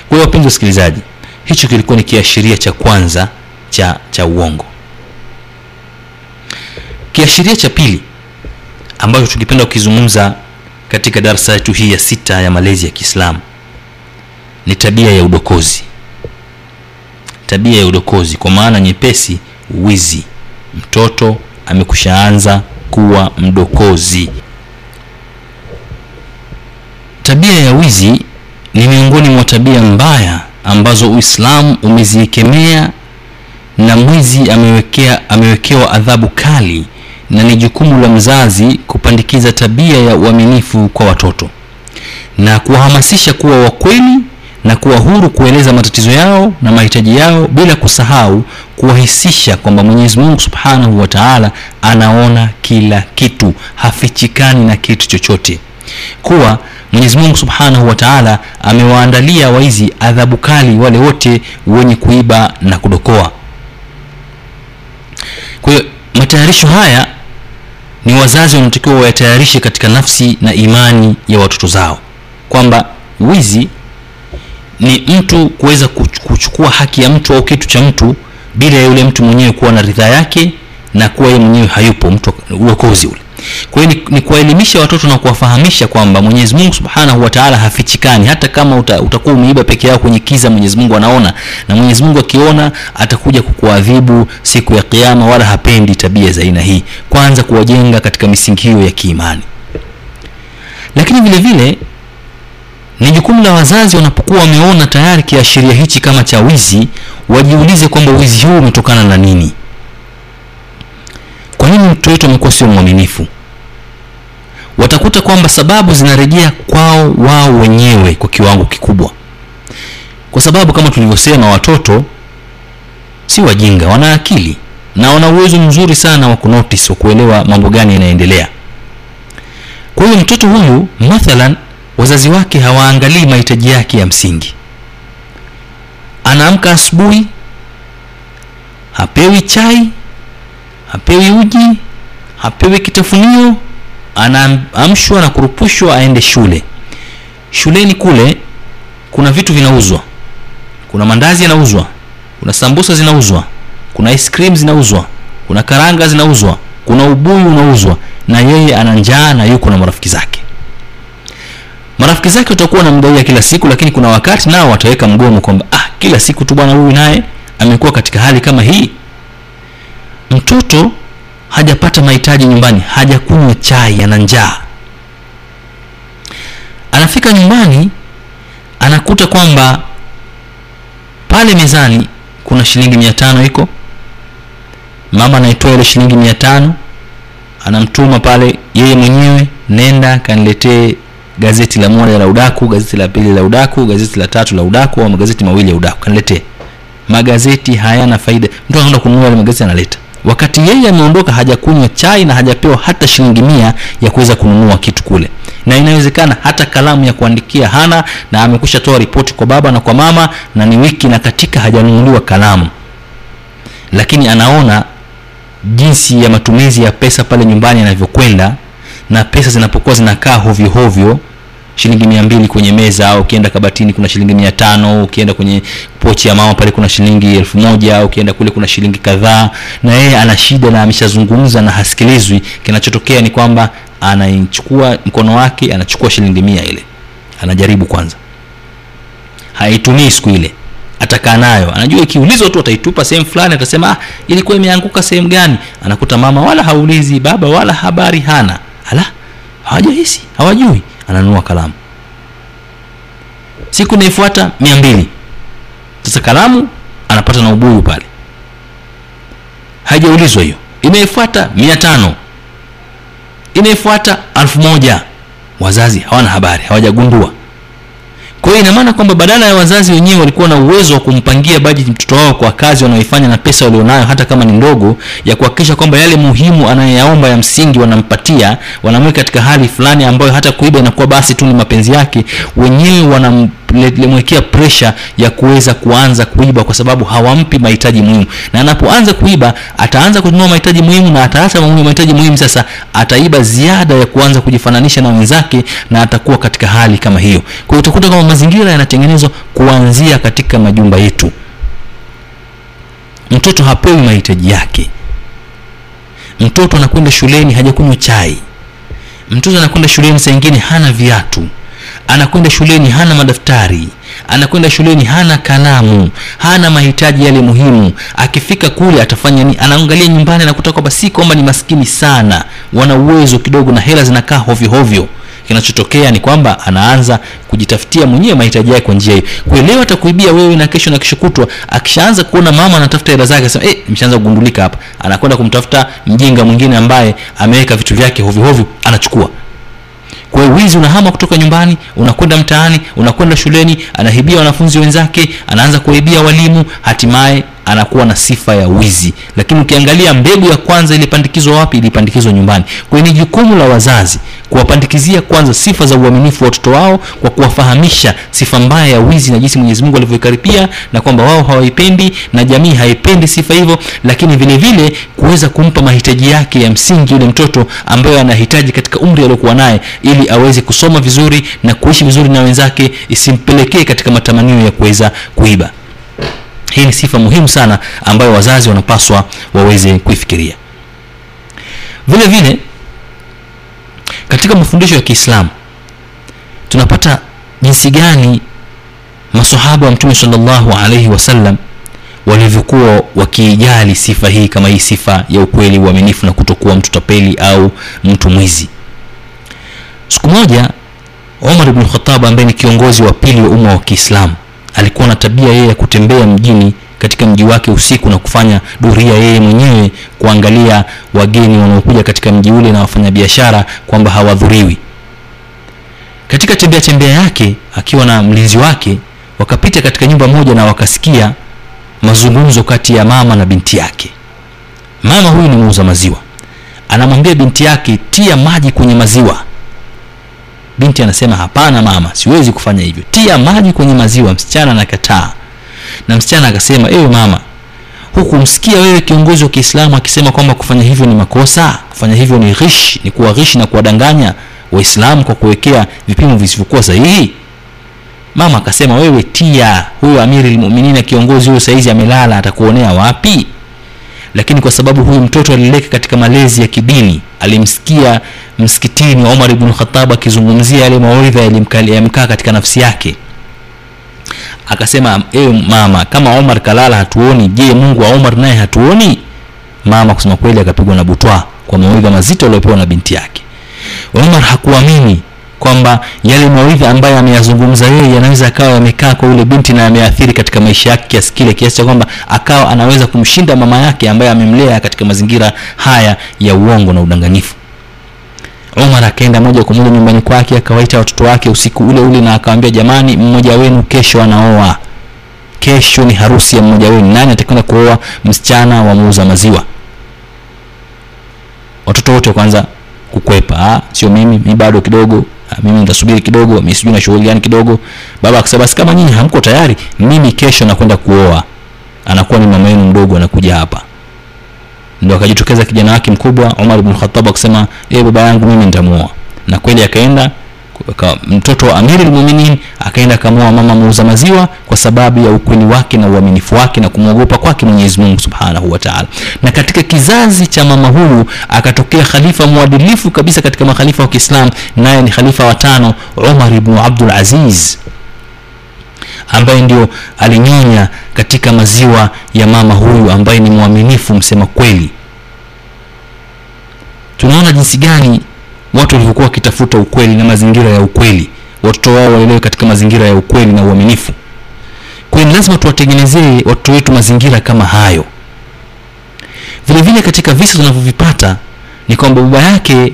Kwa hiyo wapenzi wasikilizaji hicho kilikuwa ni kiashiria cha kwanza cha cha uongo. Kiashiria cha pili ambacho tukipenda kukizungumza katika darasa yetu hii ya sita ya malezi ya kiislamu ni tabia ya udokozi tabia ya udokozi kwa maana nyepesi wizi. Mtoto amekushaanza kuwa mdokozi. Tabia ya wizi ni miongoni mwa tabia mbaya ambazo uislamu umeziekemea na mwizi amewekea, amewekewa adhabu kali na ni jukumu la mzazi kupandikiza tabia ya uaminifu kwa watoto na kuwahamasisha kuwa wakweli na kuwa huru kueleza matatizo yao na mahitaji yao bila kusahau kuwahisisha kwamba mwenyezi mungu subhanahu wa taala anaona kila kitu hafichikani na kitu chochote. Kuwa mwenyezi mungu subhanahu wa taala amewaandalia waizi adhabu kali wale wote wenye kuiba na kudokoa. Kwa hiyo matayarisho haya ni wazazi wanatakiwa wayatayarishe katika nafsi na imani ya watoto zao. Kwamba wizi ni mtu kuweza kuchukua haki ya mtu au kitu cha mtu bila ya yule mtu mwenyewe kuwa na ridhaa yake na kuwa yeye mwenyewe hayupo mtu uokozi ule. Kwa hiyo ni, ni kuwaelimisha watoto na kuwafahamisha kwamba mwenyezi mungu subhanahu wataala hafichikani. Hata kama uta, utakuwa umeiba peke yao kwenye kiza mwenyezi mungu anaona. Na mwenyezi mungu akiona atakuja kukuadhibu siku ya kiama wala hapendi tabia za aina hii. Kwanza kuwajenga katika misingi hiyo ya kiimani. Lakini vile vile ni jukumu la wazazi wanapokuwa wameona tayari kiashiria hichi kama cha wizi wajiulize kwamba wizi huu umetokana na nini. Kwa nini mtoto wetu amekuwa sio mwaminifu? Watakuta kwamba sababu zinarejea kwao wao wenyewe kwa kiwango kikubwa. Kwa sababu kama tulivyosema watoto si wajinga wana akili na wana uwezo mzuri sana wa kunotice wa kuelewa mambo gani yanaendelea. Kwa hiyo mtoto huyu mathalan wazazi wake hawaangalii mahitaji yake ya msingi. Anaamka asubuhi hapewi chai hapewi uji hapewi kitafunio anaamshwa na kurupushwa aende shule. Shuleni kule kuna vitu vinauzwa. Kuna mandazi yanauzwa kuna sambusa zinauzwa kuna ice zinauzwa kuna karanga zinauzwa kuna ubuyu unauzwa na yeye ana njaa na yuko na marafiki zake marafiki zake watakuwa na mgawia kila siku lakini kuna wakati nao wataweka mgomo kwamba ah kila siku tu bwana huyu naye amekuwa katika hali kama hii. Mtoto hajapata mahitaji nyumbani hajakunywa chai ana njaa. Anafika nyumbani anakuta kwamba pale mezani kuna shilingi mia tano iko. Mama anaitoa ile shilingi mia tano anamtuma pale yeye mwenyewe nenda kaniletee gazeti la moja la udaku gazeti la pili la udaku gazeti la tatu la udaku au magazeti mawili ya udaku. Kaniletee magazeti hayana faida. Mtu anaenda kununua yale magazeti analeta. Wakati yeye ameondoka hajakunywa chai na hajapewa hata shilingi mia ya kuweza kununua kitu kule. Na inawezekana hata kalamu ya kuandikia hana na amekusha toa ripoti kwa baba na kwa mama na ni wiki na katika hajanunuliwa kalamu. Lakini anaona jinsi ya matumizi ya pesa pale nyumbani yanavyokwenda na pesa zinapokuwa zinakaa hovyo hovyo shilingi mia mbili kwenye meza ukienda kabatini kuna shilingi mia tano ukienda kwenye pochi ya mama pale kuna shilingi elfu moja ukienda kule kuna shilingi kadhaa. Na yeye ana shida na ameshazungumza na hasikilizwi. Kinachotokea ni kwamba anaichukua mkono wake anachukua shilingi mia ile. Anajaribu kwanza. Haitumii siku ile. Atakaa nayo. Anajua ikiulizwa tu ataitupa sehemu fulani atasema ah, ilikuwa imeanguka sehemu gani? Anakuta mama wala haulizi baba wala habari hana ala hawajahisi hawajui. Ananunua kalamu. Siku inaifuata mia mbili. Sasa kalamu anapata na ubuyu pale. Haijaulizwa hiyo. Inaifuata mia tano. Inayofuata alfu moja. Wazazi hawana habari hawajagundua kwa hiyo ina kwamba badala ya wazazi wenyewe walikuwa na uwezo wa kumpangia bajeti mtoto wao kwa kazi wanaoifanya na pesa walionayo hata kama ni ndogo ya kuhakikisha kwamba yale muhimu anayoyaomba ya msingi wanampatia wanamweka katika hali fulani ambayo hata kuiba inakuwa basi tu ni mapenzi yake wenyewe wanamwekea presha ya kuweza kuanza kuiba kwa sababu hawampi mahitaji muhimu. Na anapoanza kuiba ataanza kununua mahitaji muhimu na ataacha mahitaji muhimu. Sasa ataiba ziada ya kuanza kujifananisha na wenzake na atakuwa katika hali kama hiyo. Kwa utakuta kama mazingira yanatengenezwa kuanzia katika majumba yetu. Mtoto hapewi mahitaji yake. Mtoto anakwenda shuleni hajakunywa chai. Mtoto anakwenda shuleni saa ingine hana viatu anakwenda shuleni hana madaftari. Anakwenda shuleni hana kalamu. Hana mahitaji yale muhimu. Akifika kule atafanya nini anaangalia nyumbani anakuta kwamba si kwamba ni maskini sana. Wana uwezo kidogo na hela zinakaa hovyo hovyo. Kinachotokea ni kwamba anaanza kujitafutia mwenyewe mahitaji yake kwa njia hiyo. Leo atakuibia wewe na kesho na kesho kutwa. Akishaanza kuona mama anatafuta hela zake sema eh mshaanza kugundulika hapa. Anakwenda kumtafuta mjinga mwingine ambaye ameweka vitu vyake hovyo hovyo anachukua kwa wizi unahama kutoka nyumbani unakwenda mtaani unakwenda shuleni anahibia wanafunzi wenzake anaanza kuwaibia walimu hatimaye anakuwa na sifa ya wizi. Lakini ukiangalia mbegu ya kwanza ilipandikizwa wapi? Ilipandikizwa nyumbani. Kwa ni jukumu la wazazi kuwapandikizia kwanza sifa za uaminifu wa watoto wao kwa kuwafahamisha sifa mbaya ya wizi na jinsi mwenyezi mungu alivyoikaripia na kwamba wao hawaipendi na jamii haipendi sifa hivyo lakini vile vile kuweza kumpa mahitaji yake ya msingi yule mtoto ambayo anahitaji katika umri aliokuwa naye ili aweze kusoma vizuri na kuishi vizuri na wenzake isimpelekee katika matamanio ya kuweza kuiba. Hii ni sifa muhimu sana ambayo wazazi wanapaswa waweze kuifikiria. Vile vile katika mafundisho ya kiislamu tunapata jinsi gani masahaba wa mtume salllahu alaihi wasallam walivyokuwa wakiijali sifa hii kama hii sifa ya ukweli uaminifu na kutokuwa mtu tapeli au mtu mwizi. Siku moja umar bnu khatab ambaye ni kiongozi wa pili wa umma wa kiislamu alikuwa na tabia yeye ya kutembea mjini katika mji wake usiku na kufanya duria yeye mwenyewe kuangalia wageni wanaokuja katika mji ule na wafanyabiashara kwamba hawadhuriwi. Katika tembea tembea yake akiwa na mlinzi wake wakapita katika nyumba moja na wakasikia mazungumzo kati ya mama na binti yake. Mama huyu ni muuza maziwa. Anamwambia binti yake tia maji kwenye maziwa. Binti anasema hapana mama siwezi kufanya hivyo. Tia maji kwenye maziwa msichana anakataa na msichana akasema ewe mama hukumsikia wewe kiongozi wa kiislamu akisema kwamba kufanya hivyo ni makosa? Kufanya hivyo ni rishi ni kuwa rishi na kuwadanganya waislamu kwa kuwekea vipimo visivyokuwa sahihi? Mama akasema wewe tia huyo amiri lmuminina kiongozi huyo saizi amelala atakuonea wapi? Lakini kwa sababu huyu mtoto alileka katika malezi ya kidini alimsikia msikitini umar ibnu khatab akizungumzia yale mawaidha yamkaa katika nafsi yake akasema ewe mama kama omar kalala hatuoni je mungu wa omar naye hatuoni? Mama kusema kweli akapigwa na butwa kwa mawaidha mazito aliyopewa na binti yake. Omar hakuamini kwamba yale mawaidha ambayo ameyazungumza yeye yanaweza akawa yamekaa kwa yule binti na yameathiri katika maisha yake kiasi kile kiasi cha kwamba akawa anaweza kumshinda mama yake ambaye amemlea katika mazingira haya ya uongo na udanganyifu umar akaenda moja kwa moja nyumbani kwake akawaita watoto wake usiku ule ule na akawambia jamani mmoja wenu kesho anaoa. Kesho ni harusi ya mmoja wenu. Nani atakwenda kuoa msichana wa muuza maziwa? Watoto wote kwanza kukwepa ah, sio mimi mimi bado kidogo. Ha, mimi nitasubiri kidogo mimi sijui na shughuli gani kidogo. Baba akasema basi kama nyinyi hamko tayari mimi kesho nakwenda kuoa. Anakuwa ni mama yenu mdogo anakuja hapa ndo akajitokeza kijana wake mkubwa umar ibn khattab akasema e baba yangu mimi nitamuoa na kweli akaenda mtoto wa amiri lmuminin akaenda akamua mama muuza maziwa kwa sababu ya ukweli wake na uaminifu wake na kumwogopa kwake mwenyezi mungu subhanahu wataala na katika kizazi cha mama huyu akatokea khalifa mwadilifu kabisa katika makhalifa wa kiislam naye ni khalifa watano umar ibnu abdul aziz ambaye ndio alinyonya katika maziwa ya mama huyu ambaye ni mwaminifu msema kweli. Tunaona jinsi gani watu walivyokuwa wakitafuta ukweli na mazingira ya ukweli. Watoto wao waelewe katika mazingira ya ukweli na uaminifu. Kwani lazima tuwatengenezee watoto wetu mazingira kama hayo. Vile vile katika visa tunavyovipata ni kwamba baba yake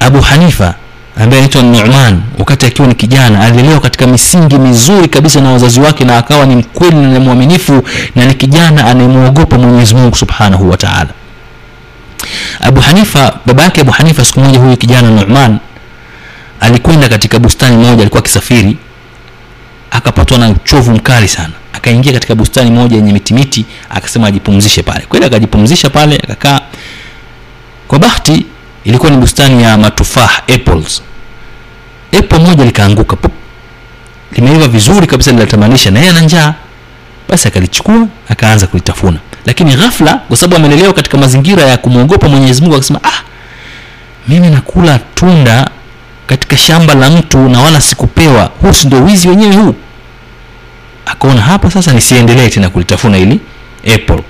abu hanifa ambaye anaitwa numan. Wakati akiwa ni kijana alilelewa katika misingi mizuri kabisa na wazazi wake na akawa ni mkweli na mwaminifu na ni kijana anayemwogopa mwenyezi mungu subhanahu wa taala. Abu hanifa baba yake abu hanifa siku moja huyu kijana numan alikwenda katika bustani moja alikuwa akisafiri akapatwa na uchovu mkali sana. Akaingia katika bustani moja yenye mitimiti akasema ajipumzishe pale. Kweli akajipumzisha pale akakaa. Kwa bahati ilikuwa ni bustani ya matufah apples. Apple moja likaanguka pop limeiva vizuri kabisa linatamanisha na yeye ana njaa. Basi akalichukua akaanza kulitafuna. Lakini ghafla kwa sababu amelelewa katika mazingira ya kumwogopa mwenyezi mungu akasema ah mimi nakula tunda katika shamba la mtu na wala sikupewa. Huu si ndio wizi wenyewe huu? Akaona hapa sasa nisiendelee tena kulitafuna ili apple.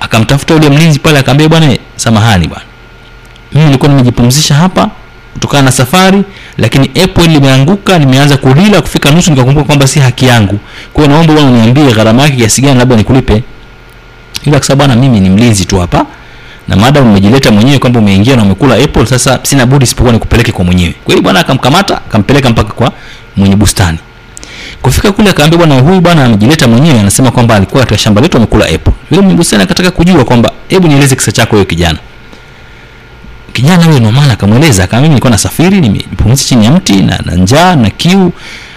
Akamtafuta yule mlinzi pale akaambia bwana samahani bwana mimi nilikuwa nimejipumzisha hapa kutokana na safari lakini apple limeanguka nimeanza kulila kufika nusu nikakumbuka kwamba si haki yangu. Kwa hiyo naomba bwana uniambie gharama yake kiasi gani labda nikulipe. Ila kwa bwana mimi ni mlinzi tu hapa na maadamu umejileta mwenyewe kwamba umeingia na umekula apple sasa sina budi isipokuwa nikupeleke kwa mwenyewe. Kweli bwana akamkamata akampeleka mpaka kwa mwenye bustani. Kufika kule akaambia bwana huyu bwana amejileta mwenyewe anasema kwamba alikuwa katika shamba letu amekula apple yule mwenye bustani akataka kujua kwamba hebu nieleze kisa chako hiyo kijana kijana yule nomana akamweleza kama mimi nilikuwa nasafiri nimepumzika chini ya mti na, na njaa na kiu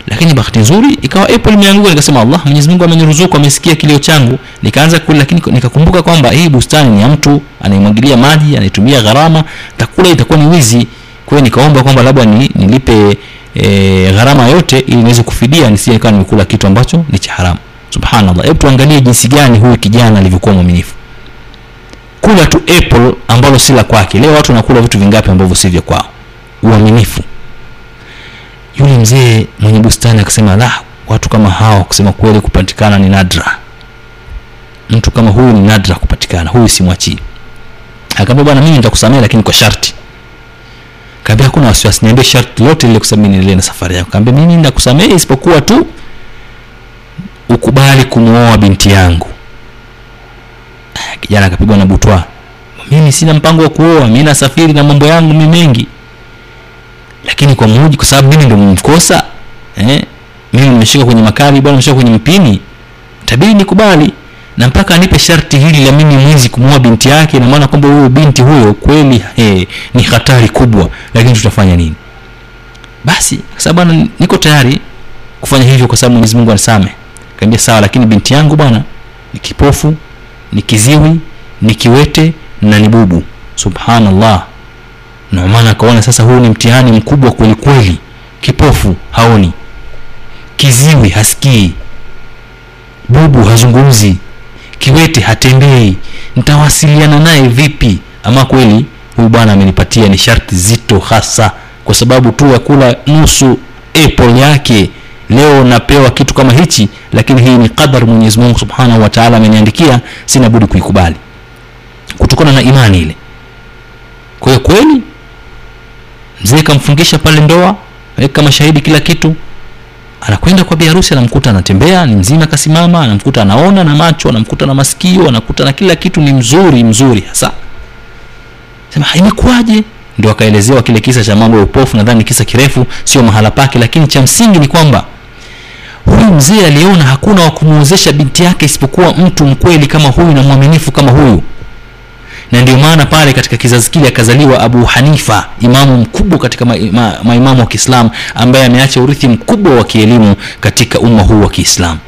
lakini bahati nzuri ikawa apple imeanguka nikasema allah mwenyezi mungu ameniruzuku amesikia kilio changu. Nikaanza kula lakini nikakumbuka kwamba hii bustani ni ya mtu anayemwagilia maji anayetumia gharama takula itakuwa ni wizi. Kwa nikaomba kwamba labda ni, nilipe e, gharama yote ili niweze kufidia nisije nikawa nimekula kitu ambacho ni cha haramu. Subhanallah. Hebu tuangalie jinsi gani huyu kijana alivyokuwa mwaminifu apple ambalo si la kwake. Leo watu wanakula vitu vingapi ambavyo si vya kwao? Uaminifu. Yule mzee mwenye bustani akasema la watu kama hao kusema kweli kupatikana ni nadra. Mtu kama huyu ni nadra kupatikana huyu simwachii. Akaambia bwana mimi nitakusamea lakini kwa sharti. Kaambia hakuna wasiwasi niambie sharti lote lile kusema niendelee na safari yako. Kaambia mimi nakusamehe isipokuwa tu ukubali kumwoa binti yangu. Kijana akapigwa na butwa mimi sina mpango wa kuoa mimi nasafiri na mambo yangu mi mengi. Lakini kwa muji kwa sababu mimi ndo mkosa eh, mimi nimeshika kwenye makali bwana nimeshika kwenye mpini tabidi nikubali. Na mpaka anipe sharti hili la mimi mwizi kumwoa binti yake na maana kwamba huyo binti huyo kweli eh, ni hatari kubwa. Lakini tutafanya nini? Basi sababu bwana niko tayari kufanya hivyo kwa sababu mwenyezi mungu anisamehe. Kaambia sawa lakini binti yangu bwana ni kipofu ni kiziwi ni kiwete na ni bubu. Subhanallah. Numan akaona sasa huu ni mtihani mkubwa kweli kweli. Kipofu haoni. Kiziwi hasikii. Bubu hazungumzi. Kiwete hatembei. Nitawasiliana naye vipi? Ama kweli huyu bwana amenipatia ni sharti zito hasa. Kwa sababu tu ya kula nusu apple yake. Leo napewa kitu kama hichi lakini hii ni qadar mwenyezi mungu subhanahu wataala ameniandikia sina budi kuikubali kutokana na imani ile. Kwa hiyo kweli mzee kamfungisha pale ndoa weka mashahidi kila kitu anakwenda kwa biharusi anamkuta anatembea ni mzima kasimama anamkuta anaona na macho anamkuta na masikio anakuta na kila kitu ni mzuri mzuri hasa. Sema imekuwaje? Ndio akaelezewa kile kisa cha mambo ya upofu nadhani kisa kirefu sio mahala pake lakini cha msingi ni kwamba huyu mzee aliona hakuna wa kumwozesha binti yake isipokuwa mtu mkweli kama huyu na mwaminifu kama huyu na ndio maana pale katika kizazi kile akazaliwa abu hanifa imamu mkubwa katika maimamu ma, ma wa kiislamu ambaye ameacha urithi mkubwa wa kielimu katika umma huu wa kiislamu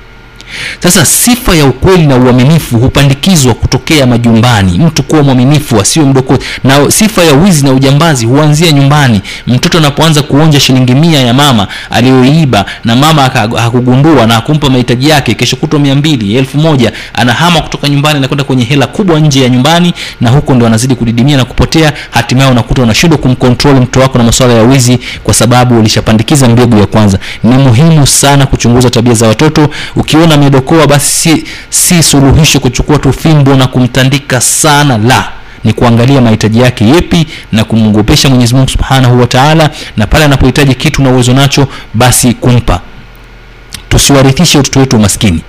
sasa sifa ya ukweli na uaminifu hupandikizwa kutokea majumbani. Mtu kuwa mwaminifu asiwe mdokozi. Na sifa ya wizi na ujambazi huanzia nyumbani. Mtoto anapoanza kuonja shilingi mia ya mama aliyoiba na mama hakugundua na akumpa mahitaji yake kesho kutwa mia mbili elfu moja anahama kutoka nyumbani anakwenda kwenye hela kubwa nje ya nyumbani na huko ndo anazidi kudidimia na kupotea. Hatimaye unakuta unashindwa kumkontrol mtoto wako na masuala ya wizi kwa sababu ulishapandikiza mbegu ya kwanza. Ni muhimu sana kuchunguza tabia za watoto. Ukiona amedokoa basi si, si suluhisho kuchukua tu fimbo na kumtandika sana la ni kuangalia mahitaji yake yepi na kumwogopesha mwenyezi mungu subhanahu wa taala na pale anapohitaji kitu na uwezo nacho basi kumpa. Tusiwarithishe watoto wetu umaskini.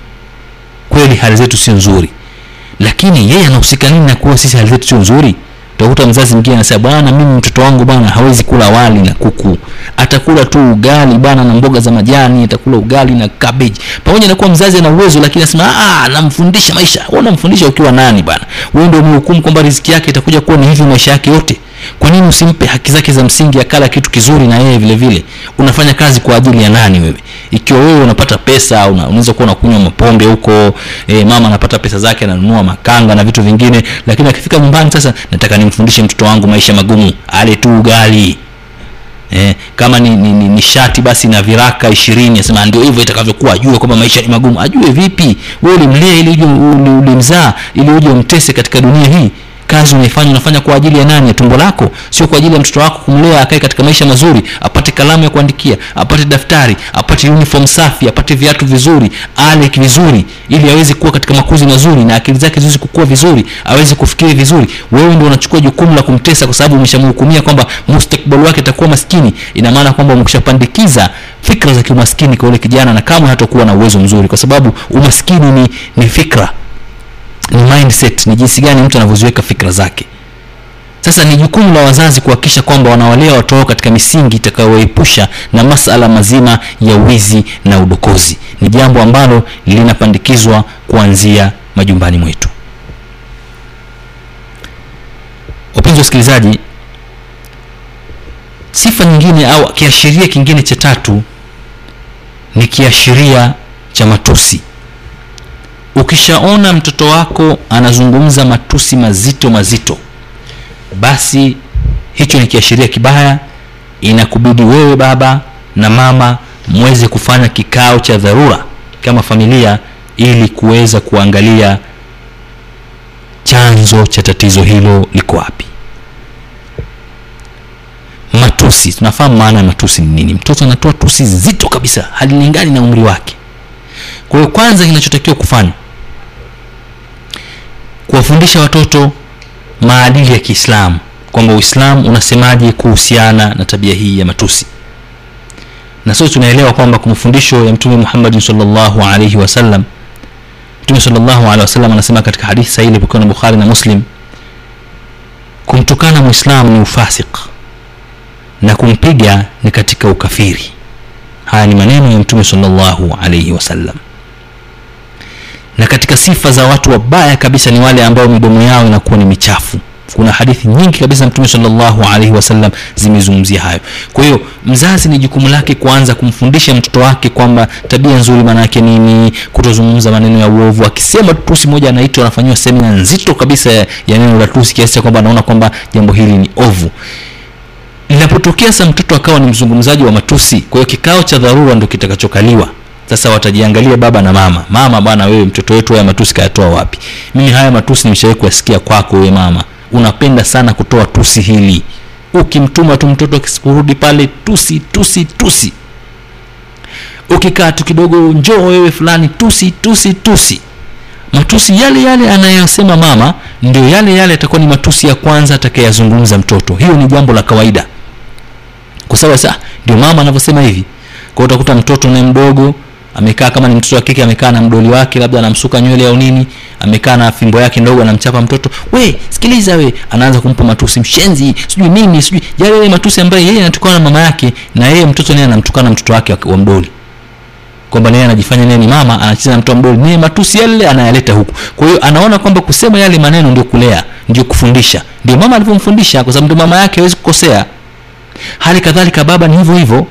Kweli hali zetu sio nzuri. Lakini yeye anahusika nini na kuwa sisi hali zetu sio nzuri utakuta mzazi mwingine anasema bwana mimi mtoto wangu bwana hawezi kula wali na kuku. Atakula tu ugali bwana na mboga za majani atakula ugali na cabbage. Pamoja na kuwa mzazi ana uwezo lakini anasema ah namfundisha maisha. Wewe unamfundisha ukiwa nani bwana? Wewe ndio umehukumu kwamba riziki yake itakuja kuwa ni hivi maisha yake yote kwa nini usimpe haki zake za msingi akala kitu kizuri na yeye vile vile? Unafanya kazi kwa ajili ya nani wewe? Ikiwa wewe unapata pesa una, unaweza kuwa unakunywa mapombe huko e, mama anapata pesa zake ananunua makanga na vitu vingine lakini akifika nyumbani sasa nataka nimfundishe mtoto wangu maisha magumu. Ale tu ugali. Eh, kama ni, ni, ni, ni shati basi na viraka ishirini asema ndio hivyo itakavyokuwa ajue kwamba maisha ni magumu. Ajue vipi? Wewe ulimlea ili uje ulimzaa ili uje umtese katika dunia hii kazi unaifanya unafanya kwa ajili ya nani? Ya tumbo lako. Sio kwa ajili ya mtoto wako kumlea akae katika maisha mazuri apate kalamu ya kuandikia apate daftari apate uniform safi apate viatu vizuri ale vizuri ili aweze kuwa katika makuzi mazuri na akili zake ziweze kukua vizuri aweze kufikiri vizuri. Wewe ndio unachukua jukumu la kumtesa kwa sababu umeshamhukumia kwamba mustakbali wake atakuwa maskini. Ina maana kwamba umeshapandikiza fikra za kiumaskini kwa yule kijana na kama hatakuwa na uwezo mzuri kwa sababu umaskini ni, ni fikra ni mindset ni jinsi gani mtu anavyoziweka fikra zake. Sasa ni jukumu la wazazi kuhakikisha kwamba wanawalea watoto katika misingi itakayowaepusha na masala mazima ya wizi na udokozi. Ni jambo ambalo linapandikizwa kuanzia majumbani mwetu. Wapenzi wasikilizaji sifa nyingine au kiashiria kingine cha tatu ni kiashiria cha matusi ukishaona mtoto wako anazungumza matusi mazito mazito basi hicho ni kiashiria kibaya. Inakubidi wewe baba na mama mweze kufanya kikao cha dharura kama familia ili kuweza kuangalia chanzo cha tatizo hilo liko wapi. Matusi tunafahamu maana ya matusi ni nini. Mtoto anatoa tusi zito kabisa halilingani na umri wake. Kwa hiyo kwanza kinachotakiwa kufanya kuwafundisha watoto maadili ya kiislamu kwamba uislamu unasemaje kuhusiana na tabia hii ya matusi. Na sote tunaelewa kwamba kwa mafundisho ya mtume muhammadin salllahu alaihi wasallam mtume salllahu alehi wasallam anasema katika hadithi sahihi ilipokiwa na bukhari na muslim kumtukana mwislamu ni ufasik na kumpiga ni katika ukafiri. Haya ni maneno ya mtume salllahu alaihi wasallam na katika sifa za watu wabaya kabisa ni wale ambao midomo yao inakuwa ni michafu. Kuna hadithi nyingi kabisa mtume salllahu alaihi wasallam zimezungumzia hayo. Kwa hiyo mzazi ni jukumu lake kuanza kumfundisha mtoto wake kwamba tabia nzuri maana yake nini kutozungumza maneno ya uovu. Akisema tusi moja anaitwa anafanyiwa semina nzito kabisa ya neno la tusi kiasi cha kwamba anaona kwamba jambo hili ni ovu. Linapotokea sa mtoto akawa ni mzungumzaji wa matusi kwa hiyo kikao cha dharura ndo kitakachokaliwa sasa watajiangalia baba na mama. Mama bwana wewe mtoto wetu haya matusi kayatoa wapi? Mimi haya matusi nimeshawahi kuyasikia kwako wewe mama. Unapenda sana kutoa tusi hili. Ukimtuma tu mtoto akisikurudi pale tusi tusi tusi. Ukikaa tu kidogo njoo wewe fulani tusi tusi tusi. Matusi yale yale anayosema mama ndio yale yale yatakuwa ni matusi ya kwanza atakayeyazungumza mtoto. Hiyo ni jambo la kawaida. Kwa sababu sasa ndio mama anavyosema hivi. Kwa utakuta mtoto naye mdogo amekaa kama ni mtoto wa kike amekaa na mdoli wake labda anamsuka nywele au nini amekaa na fimbo yake ndogo anamchapa mtoto. We sikiliza we anaanza kumpa matusi. Mshenzi sijui nini sijui. Yale yale matusi ambayo yeye anatukana na mama yake na yeye mtoto naye anamtukana mtoto wake wa- mdoli. Kwamba naye anajifanya naye ni mama anacheza na mtoto mdoli. Naye matusi yale anayaleta huku. Kwa hiyo anaona kwamba kusema yale maneno ndio kulea ndio kufundisha. Ndio mama alivyomfundisha kwa sababu ndio mama yake hawezi kukosea. Hali kadhalika baba ni hivyo hivyo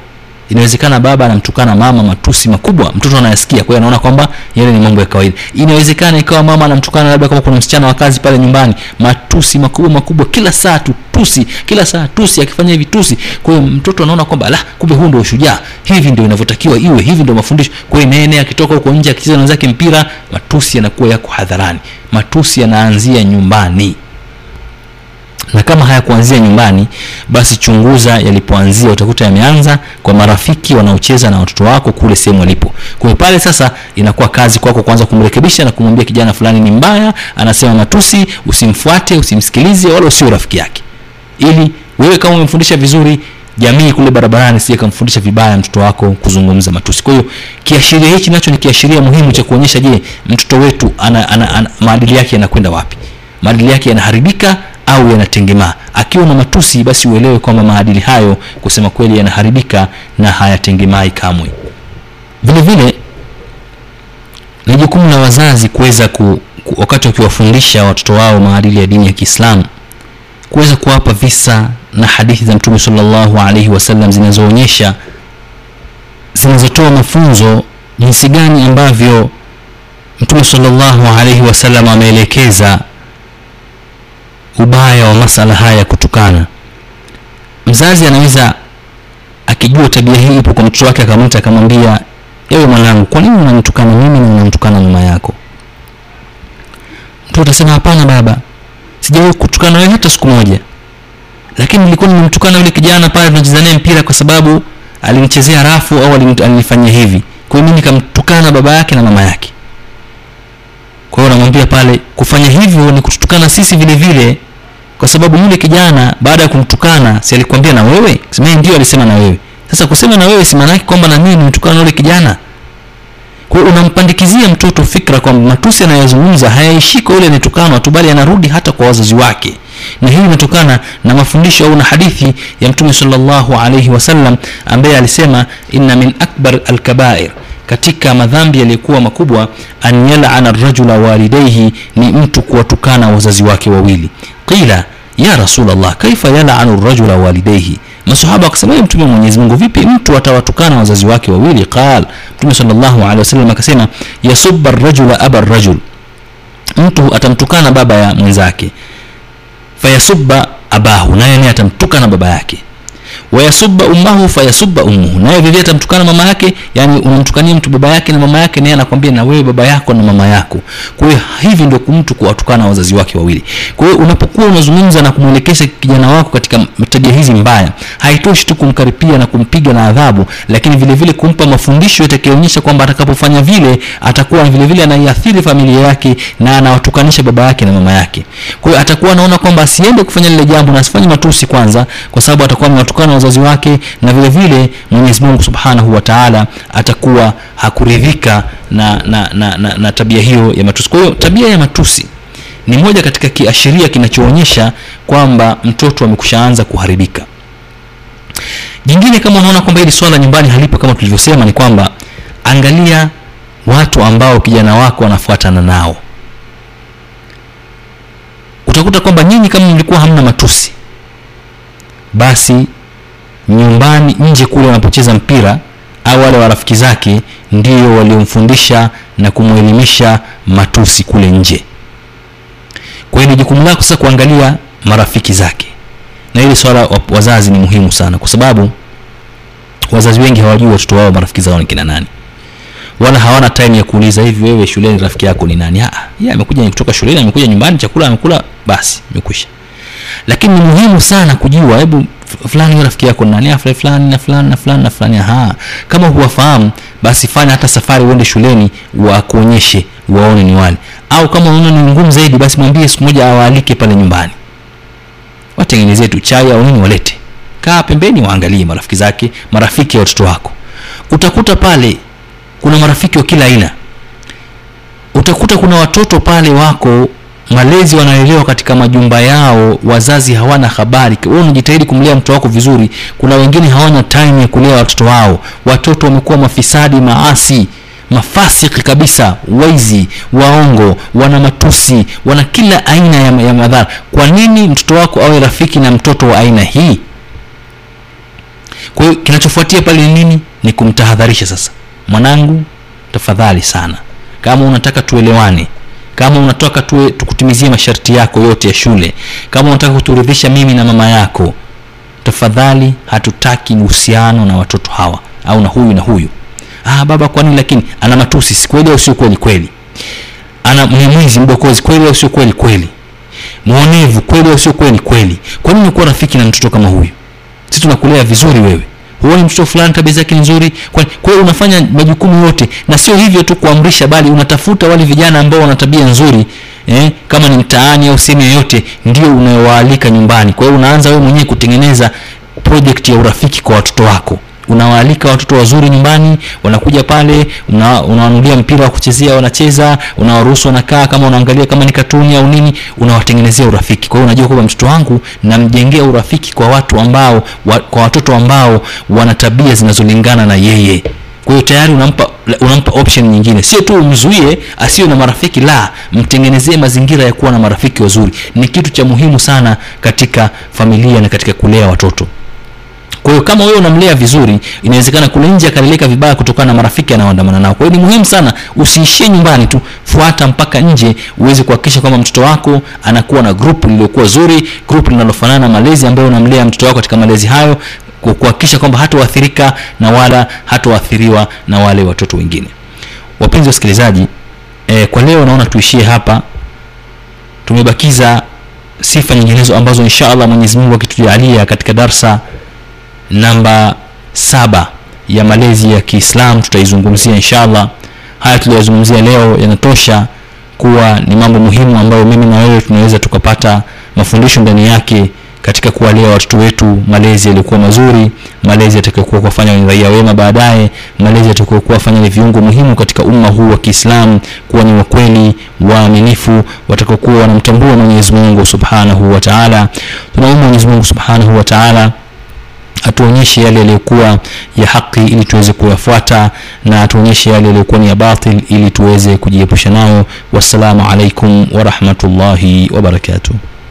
inawezekana baba anamtukana mama matusi makubwa mtoto anayasikia kwa hiyo anaona kwamba yale ni mambo ya kawaida. Inawezekana ikawa mama anamtukana labda kama kuna msichana wa kazi pale nyumbani matusi makubwa makubwa kila saa tu tusi kila saa tusi akifanya hivi tusi. Kwa hiyo mtoto anaona kwamba la kumbe huu ndio ushujaa hivi ndio inavyotakiwa iwe hivi ndio mafundisho. Kwa hiyo nene akitoka huko nje akicheza na wenzake mpira matusi yanakuwa yako hadharani. Matusi yanaanzia nyumbani na kama hayakuanzia nyumbani basi chunguza yalipoanzia. Utakuta yameanza kwa marafiki wanaocheza na watoto wako kule sehemu walipo. Kwa pale sasa inakuwa kazi kwako kuanza kumrekebisha na kumwambia kijana fulani ni mbaya anasema matusi usimfuate usimsikilize wala usio rafiki yake. Ili wewe kama umemfundisha vizuri jamii kule barabarani sije kamfundisha vibaya mtoto wako kuzungumza matusi. Kwa hiyo kiashiria hichi nacho ni kiashiria muhimu cha kuonyesha je mtoto wetu ana, ana, ana, maadili yake yanakwenda wapi? Maadili yake yanaharibika au yanatengemaa. Akiwa na matusi basi uelewe kwamba maadili hayo kusema kweli yanaharibika na hayatengemai kamwe. Vile vile ni jukumu la wazazi kuweza ku, ku, wakati wakiwafundisha watoto wao maadili ya dini ya kiislamu kuweza kuwapa visa na hadithi za mtume sallallahu alaihi wasallam zinazoonyesha zinazotoa mafunzo jinsi gani ambavyo mtume salllahu alaihi wasallam ameelekeza ubaya wa masala haya ya kutukana. Mzazi anaweza akijua tabia hii ipo kwa mtoto wake akamwita akamwambia ewe mwanangu kwa nini unanitukana mimi na unamtukana mama yako? Mtoto atasema hapana baba sijawahi kutukana wewe hata siku moja. Lakini nilikuwa nimemtukana yule kijana pale tunacheza naye mpira kwa sababu alinichezea rafu au alini- alinifanyia hivi. Kwa mimi nikamtukana baba yake na mama yake. Kwa hiyo namwambia pale kufanya hivyo ni kututukana sisi vile vile kwa sababu yule kijana baada ya kumtukana si alikwambia na wewe? Sema ndio alisema na wewe. Sasa kusema na wewe si maana yake kwamba na mimi nimtukana na yule kijana. Kwa unampandikizia mtoto fikra kwamba matusi anayozungumza hayaishii kwa yule anayetukanwa tu bali anarudi hata kwa wazazi wake. Na hii inatokana na mafundisho au na hadithi ya mtume sallallahu alaihi wasallam ambaye alisema inna min akbar alkabair katika madhambi yaliyokuwa makubwa an yalana rajula walidaihi ni mtu kuwatukana wazazi wake wawili. Qila ya rasulllah kaifa yalanu rajula walidaihi masahaba wakasema ye mtume wa mwenyezi mungu vipi mtu atawatukana wazazi wake wawili? Qal mtume sallallahu alaihi wasallam akasema yasuba rajula aba rajul mtu atamtukana baba ya mwenzake. Fayasuba abahu naye naye atamtukana baba yake wayasubba ummahu fayasubba ummuhu. Naye vivyo atamtukana mama yake yani unamtukania mtu baba yake na mama yake naye anakwambia na wewe baba yako na mama yako. Kwa hivi ndio mtu kuwatukana wazazi wake wawili. Kwa unapokuwa unazungumza na kumwelekesha kijana wako katika tabia hizi mbaya haitoshi tu kumkaripia na kumpiga na adhabu lakini vile vile kumpa mafundisho yatakayoonyesha kwamba atakapofanya vile atakuwa vile vile anaiathiri familia yake na anawatukanisha baba yake na mama yake. Kwa atakuwa anaona kwamba asiende kufanya lile jambo na asifanye matusi kwanza kwa sababu atakuwa amewatukana wazazi wake na vile vile mwenyezi mungu subhanahu wa taala atakuwa hakuridhika na, na, na, na, na tabia hiyo ya matusi. Kwa hiyo tabia ya matusi ni moja katika kiashiria kinachoonyesha kwamba mtoto amekushaanza kuharibika. Jingine kama unaona kwamba hili swala nyumbani halipo kama tulivyosema ni kwamba angalia watu ambao kijana wako wanafuatana nao. Utakuta kwamba nyinyi kama mlikuwa hamna matusi basi nyumbani nje kule wanapocheza mpira au wale wa rafiki zake ndio waliomfundisha na kumwelimisha matusi kule nje. Kwa hiyo ni jukumu lako sasa kuangalia marafiki zake. Na hili swala wazazi ni muhimu sana kwa sababu wazazi wengi hawajui watoto wao marafiki zao ni kina nani. Wala hawana time ya kuuliza hivi wewe shuleni rafiki yako ni nani? Ah amekuja kutoka shuleni amekuja nyumbani chakula amekula basi imekwisha. Lakini ni muhimu sana kujua hebu fulani huyo rafiki yako nani? Ah, fulani na fulani na fulani na fulani. Aha. Kama huwafahamu basi fanya hata safari uende shuleni wakuonyeshe waone ni wale. Au kama unaona ni ngumu zaidi basi mwambie siku moja awaalike pale nyumbani. Watengenezee tu chai au nini walete. Kaa pembeni waangalie marafiki zake marafiki ya watoto wako. Utakuta pale kuna marafiki wa kila aina. Utakuta kuna watoto pale wako malezi wanalelewa katika majumba yao wazazi hawana habari. Wewe unajitahidi kumlea mtoto wako vizuri kuna wengine hawana time ya kulea watoto wao. Watoto wamekuwa mafisadi maasi mafasiki kabisa waizi waongo wana matusi wana kila aina ya, ya madhara. Kwa nini mtoto wako awe rafiki na mtoto wa aina hii? Kwa hiyo kinachofuatia pale ni nini? Ni kumtahadharisha sasa. Mwanangu tafadhali sana. Kama unataka tuelewane kama unataka tuwe, tukutimizie masharti yako yote ya shule kama unataka kuturidhisha mimi na mama yako tafadhali hatutaki uhusiano na watoto hawa au na huyu na huyu. Ah, baba kwani lakini ana matusi sikweli au sio kweli? Kweli. Ana mwizi mdokozi kweli au sio kweli? Kweli. Mwonevu kweli au sio kweli? Kweli. Kwa nini kuwa rafiki na mtoto kama huyu? Si tunakulea vizuri wewe huoni mtoto fulani tabia zake nzuri? Kwa kwa hiyo unafanya majukumu yote na sio hivyo tu kuamrisha bali unatafuta wale vijana ambao wana tabia nzuri eh, kama ni mtaani au sehemu yoyote ndio unayowaalika nyumbani. Kwa hiyo unaanza wewe mwenyewe kutengeneza project ya urafiki kwa watoto wako unawaalika watoto wazuri nyumbani wanakuja pale una, unawanulia mpira wa kuchezea wanacheza unawaruhusu wanakaa kama unaangalia kama ni katuni au nini unawatengenezea urafiki. Kwa hiyo unajua kwamba mtoto wangu namjengea urafiki kwa watu ambao wa, kwa watoto ambao wana tabia zinazolingana na yeye. Kwa hiyo tayari unampa unampa option nyingine. Sio tu umzuie asiwe na marafiki la mtengenezee mazingira ya kuwa na marafiki wazuri. Ni kitu cha muhimu sana katika familia na katika kulea watoto kwa hiyo kama wewe unamlea vizuri inawezekana kule nje akaleleka vibaya kutokana na marafiki anaoandamana nao. Kwa hiyo ni muhimu sana usiishie nyumbani tu fuata mpaka nje uweze kuhakikisha kwamba mtoto wako anakuwa na group lililokuwa zuri group linalofanana na malezi ambayo unamlea mtoto wako katika malezi hayo ku- kuhakikisha kwamba hatoathirika na wala hatoathiriwa na wale watoto wengine. Wapenzi wasikilizaji eh, kwa leo naona tuishie hapa. Tumebakiza sifa nyinginezo ambazo insha allah mwenyezi akitujalia katika darsa namba saba ya malezi ya kiislam tutaizungumzia inshallah. Haya tuliyozungumzia leo yanatosha kuwa ni mambo muhimu ambayo mimi na wewe tunaweza tukapata mafundisho ndani yake katika kuwalea watoto wetu malezi yaliyokuwa mazuri malezi yatakayokuwa kuwafanya ni raia wema baadaye malezi yatakayokuwa wafanya ni viungo muhimu katika umma huu wa kiislamu kuwa ni wakweli waaminifu watakaokuwa wanamtambua mwenyezi mungu subhanahu wa taala. Tunaomba mwenyezi mungu subhanahu wa taala atuonyeshe yale yaliyokuwa ya haki ili tuweze kuyafuata na atuonyeshe yale yaliyokuwa ni ya batil ili tuweze kujiepusha nayo. Wassalamu alaikum warahmatullahi wabarakatuh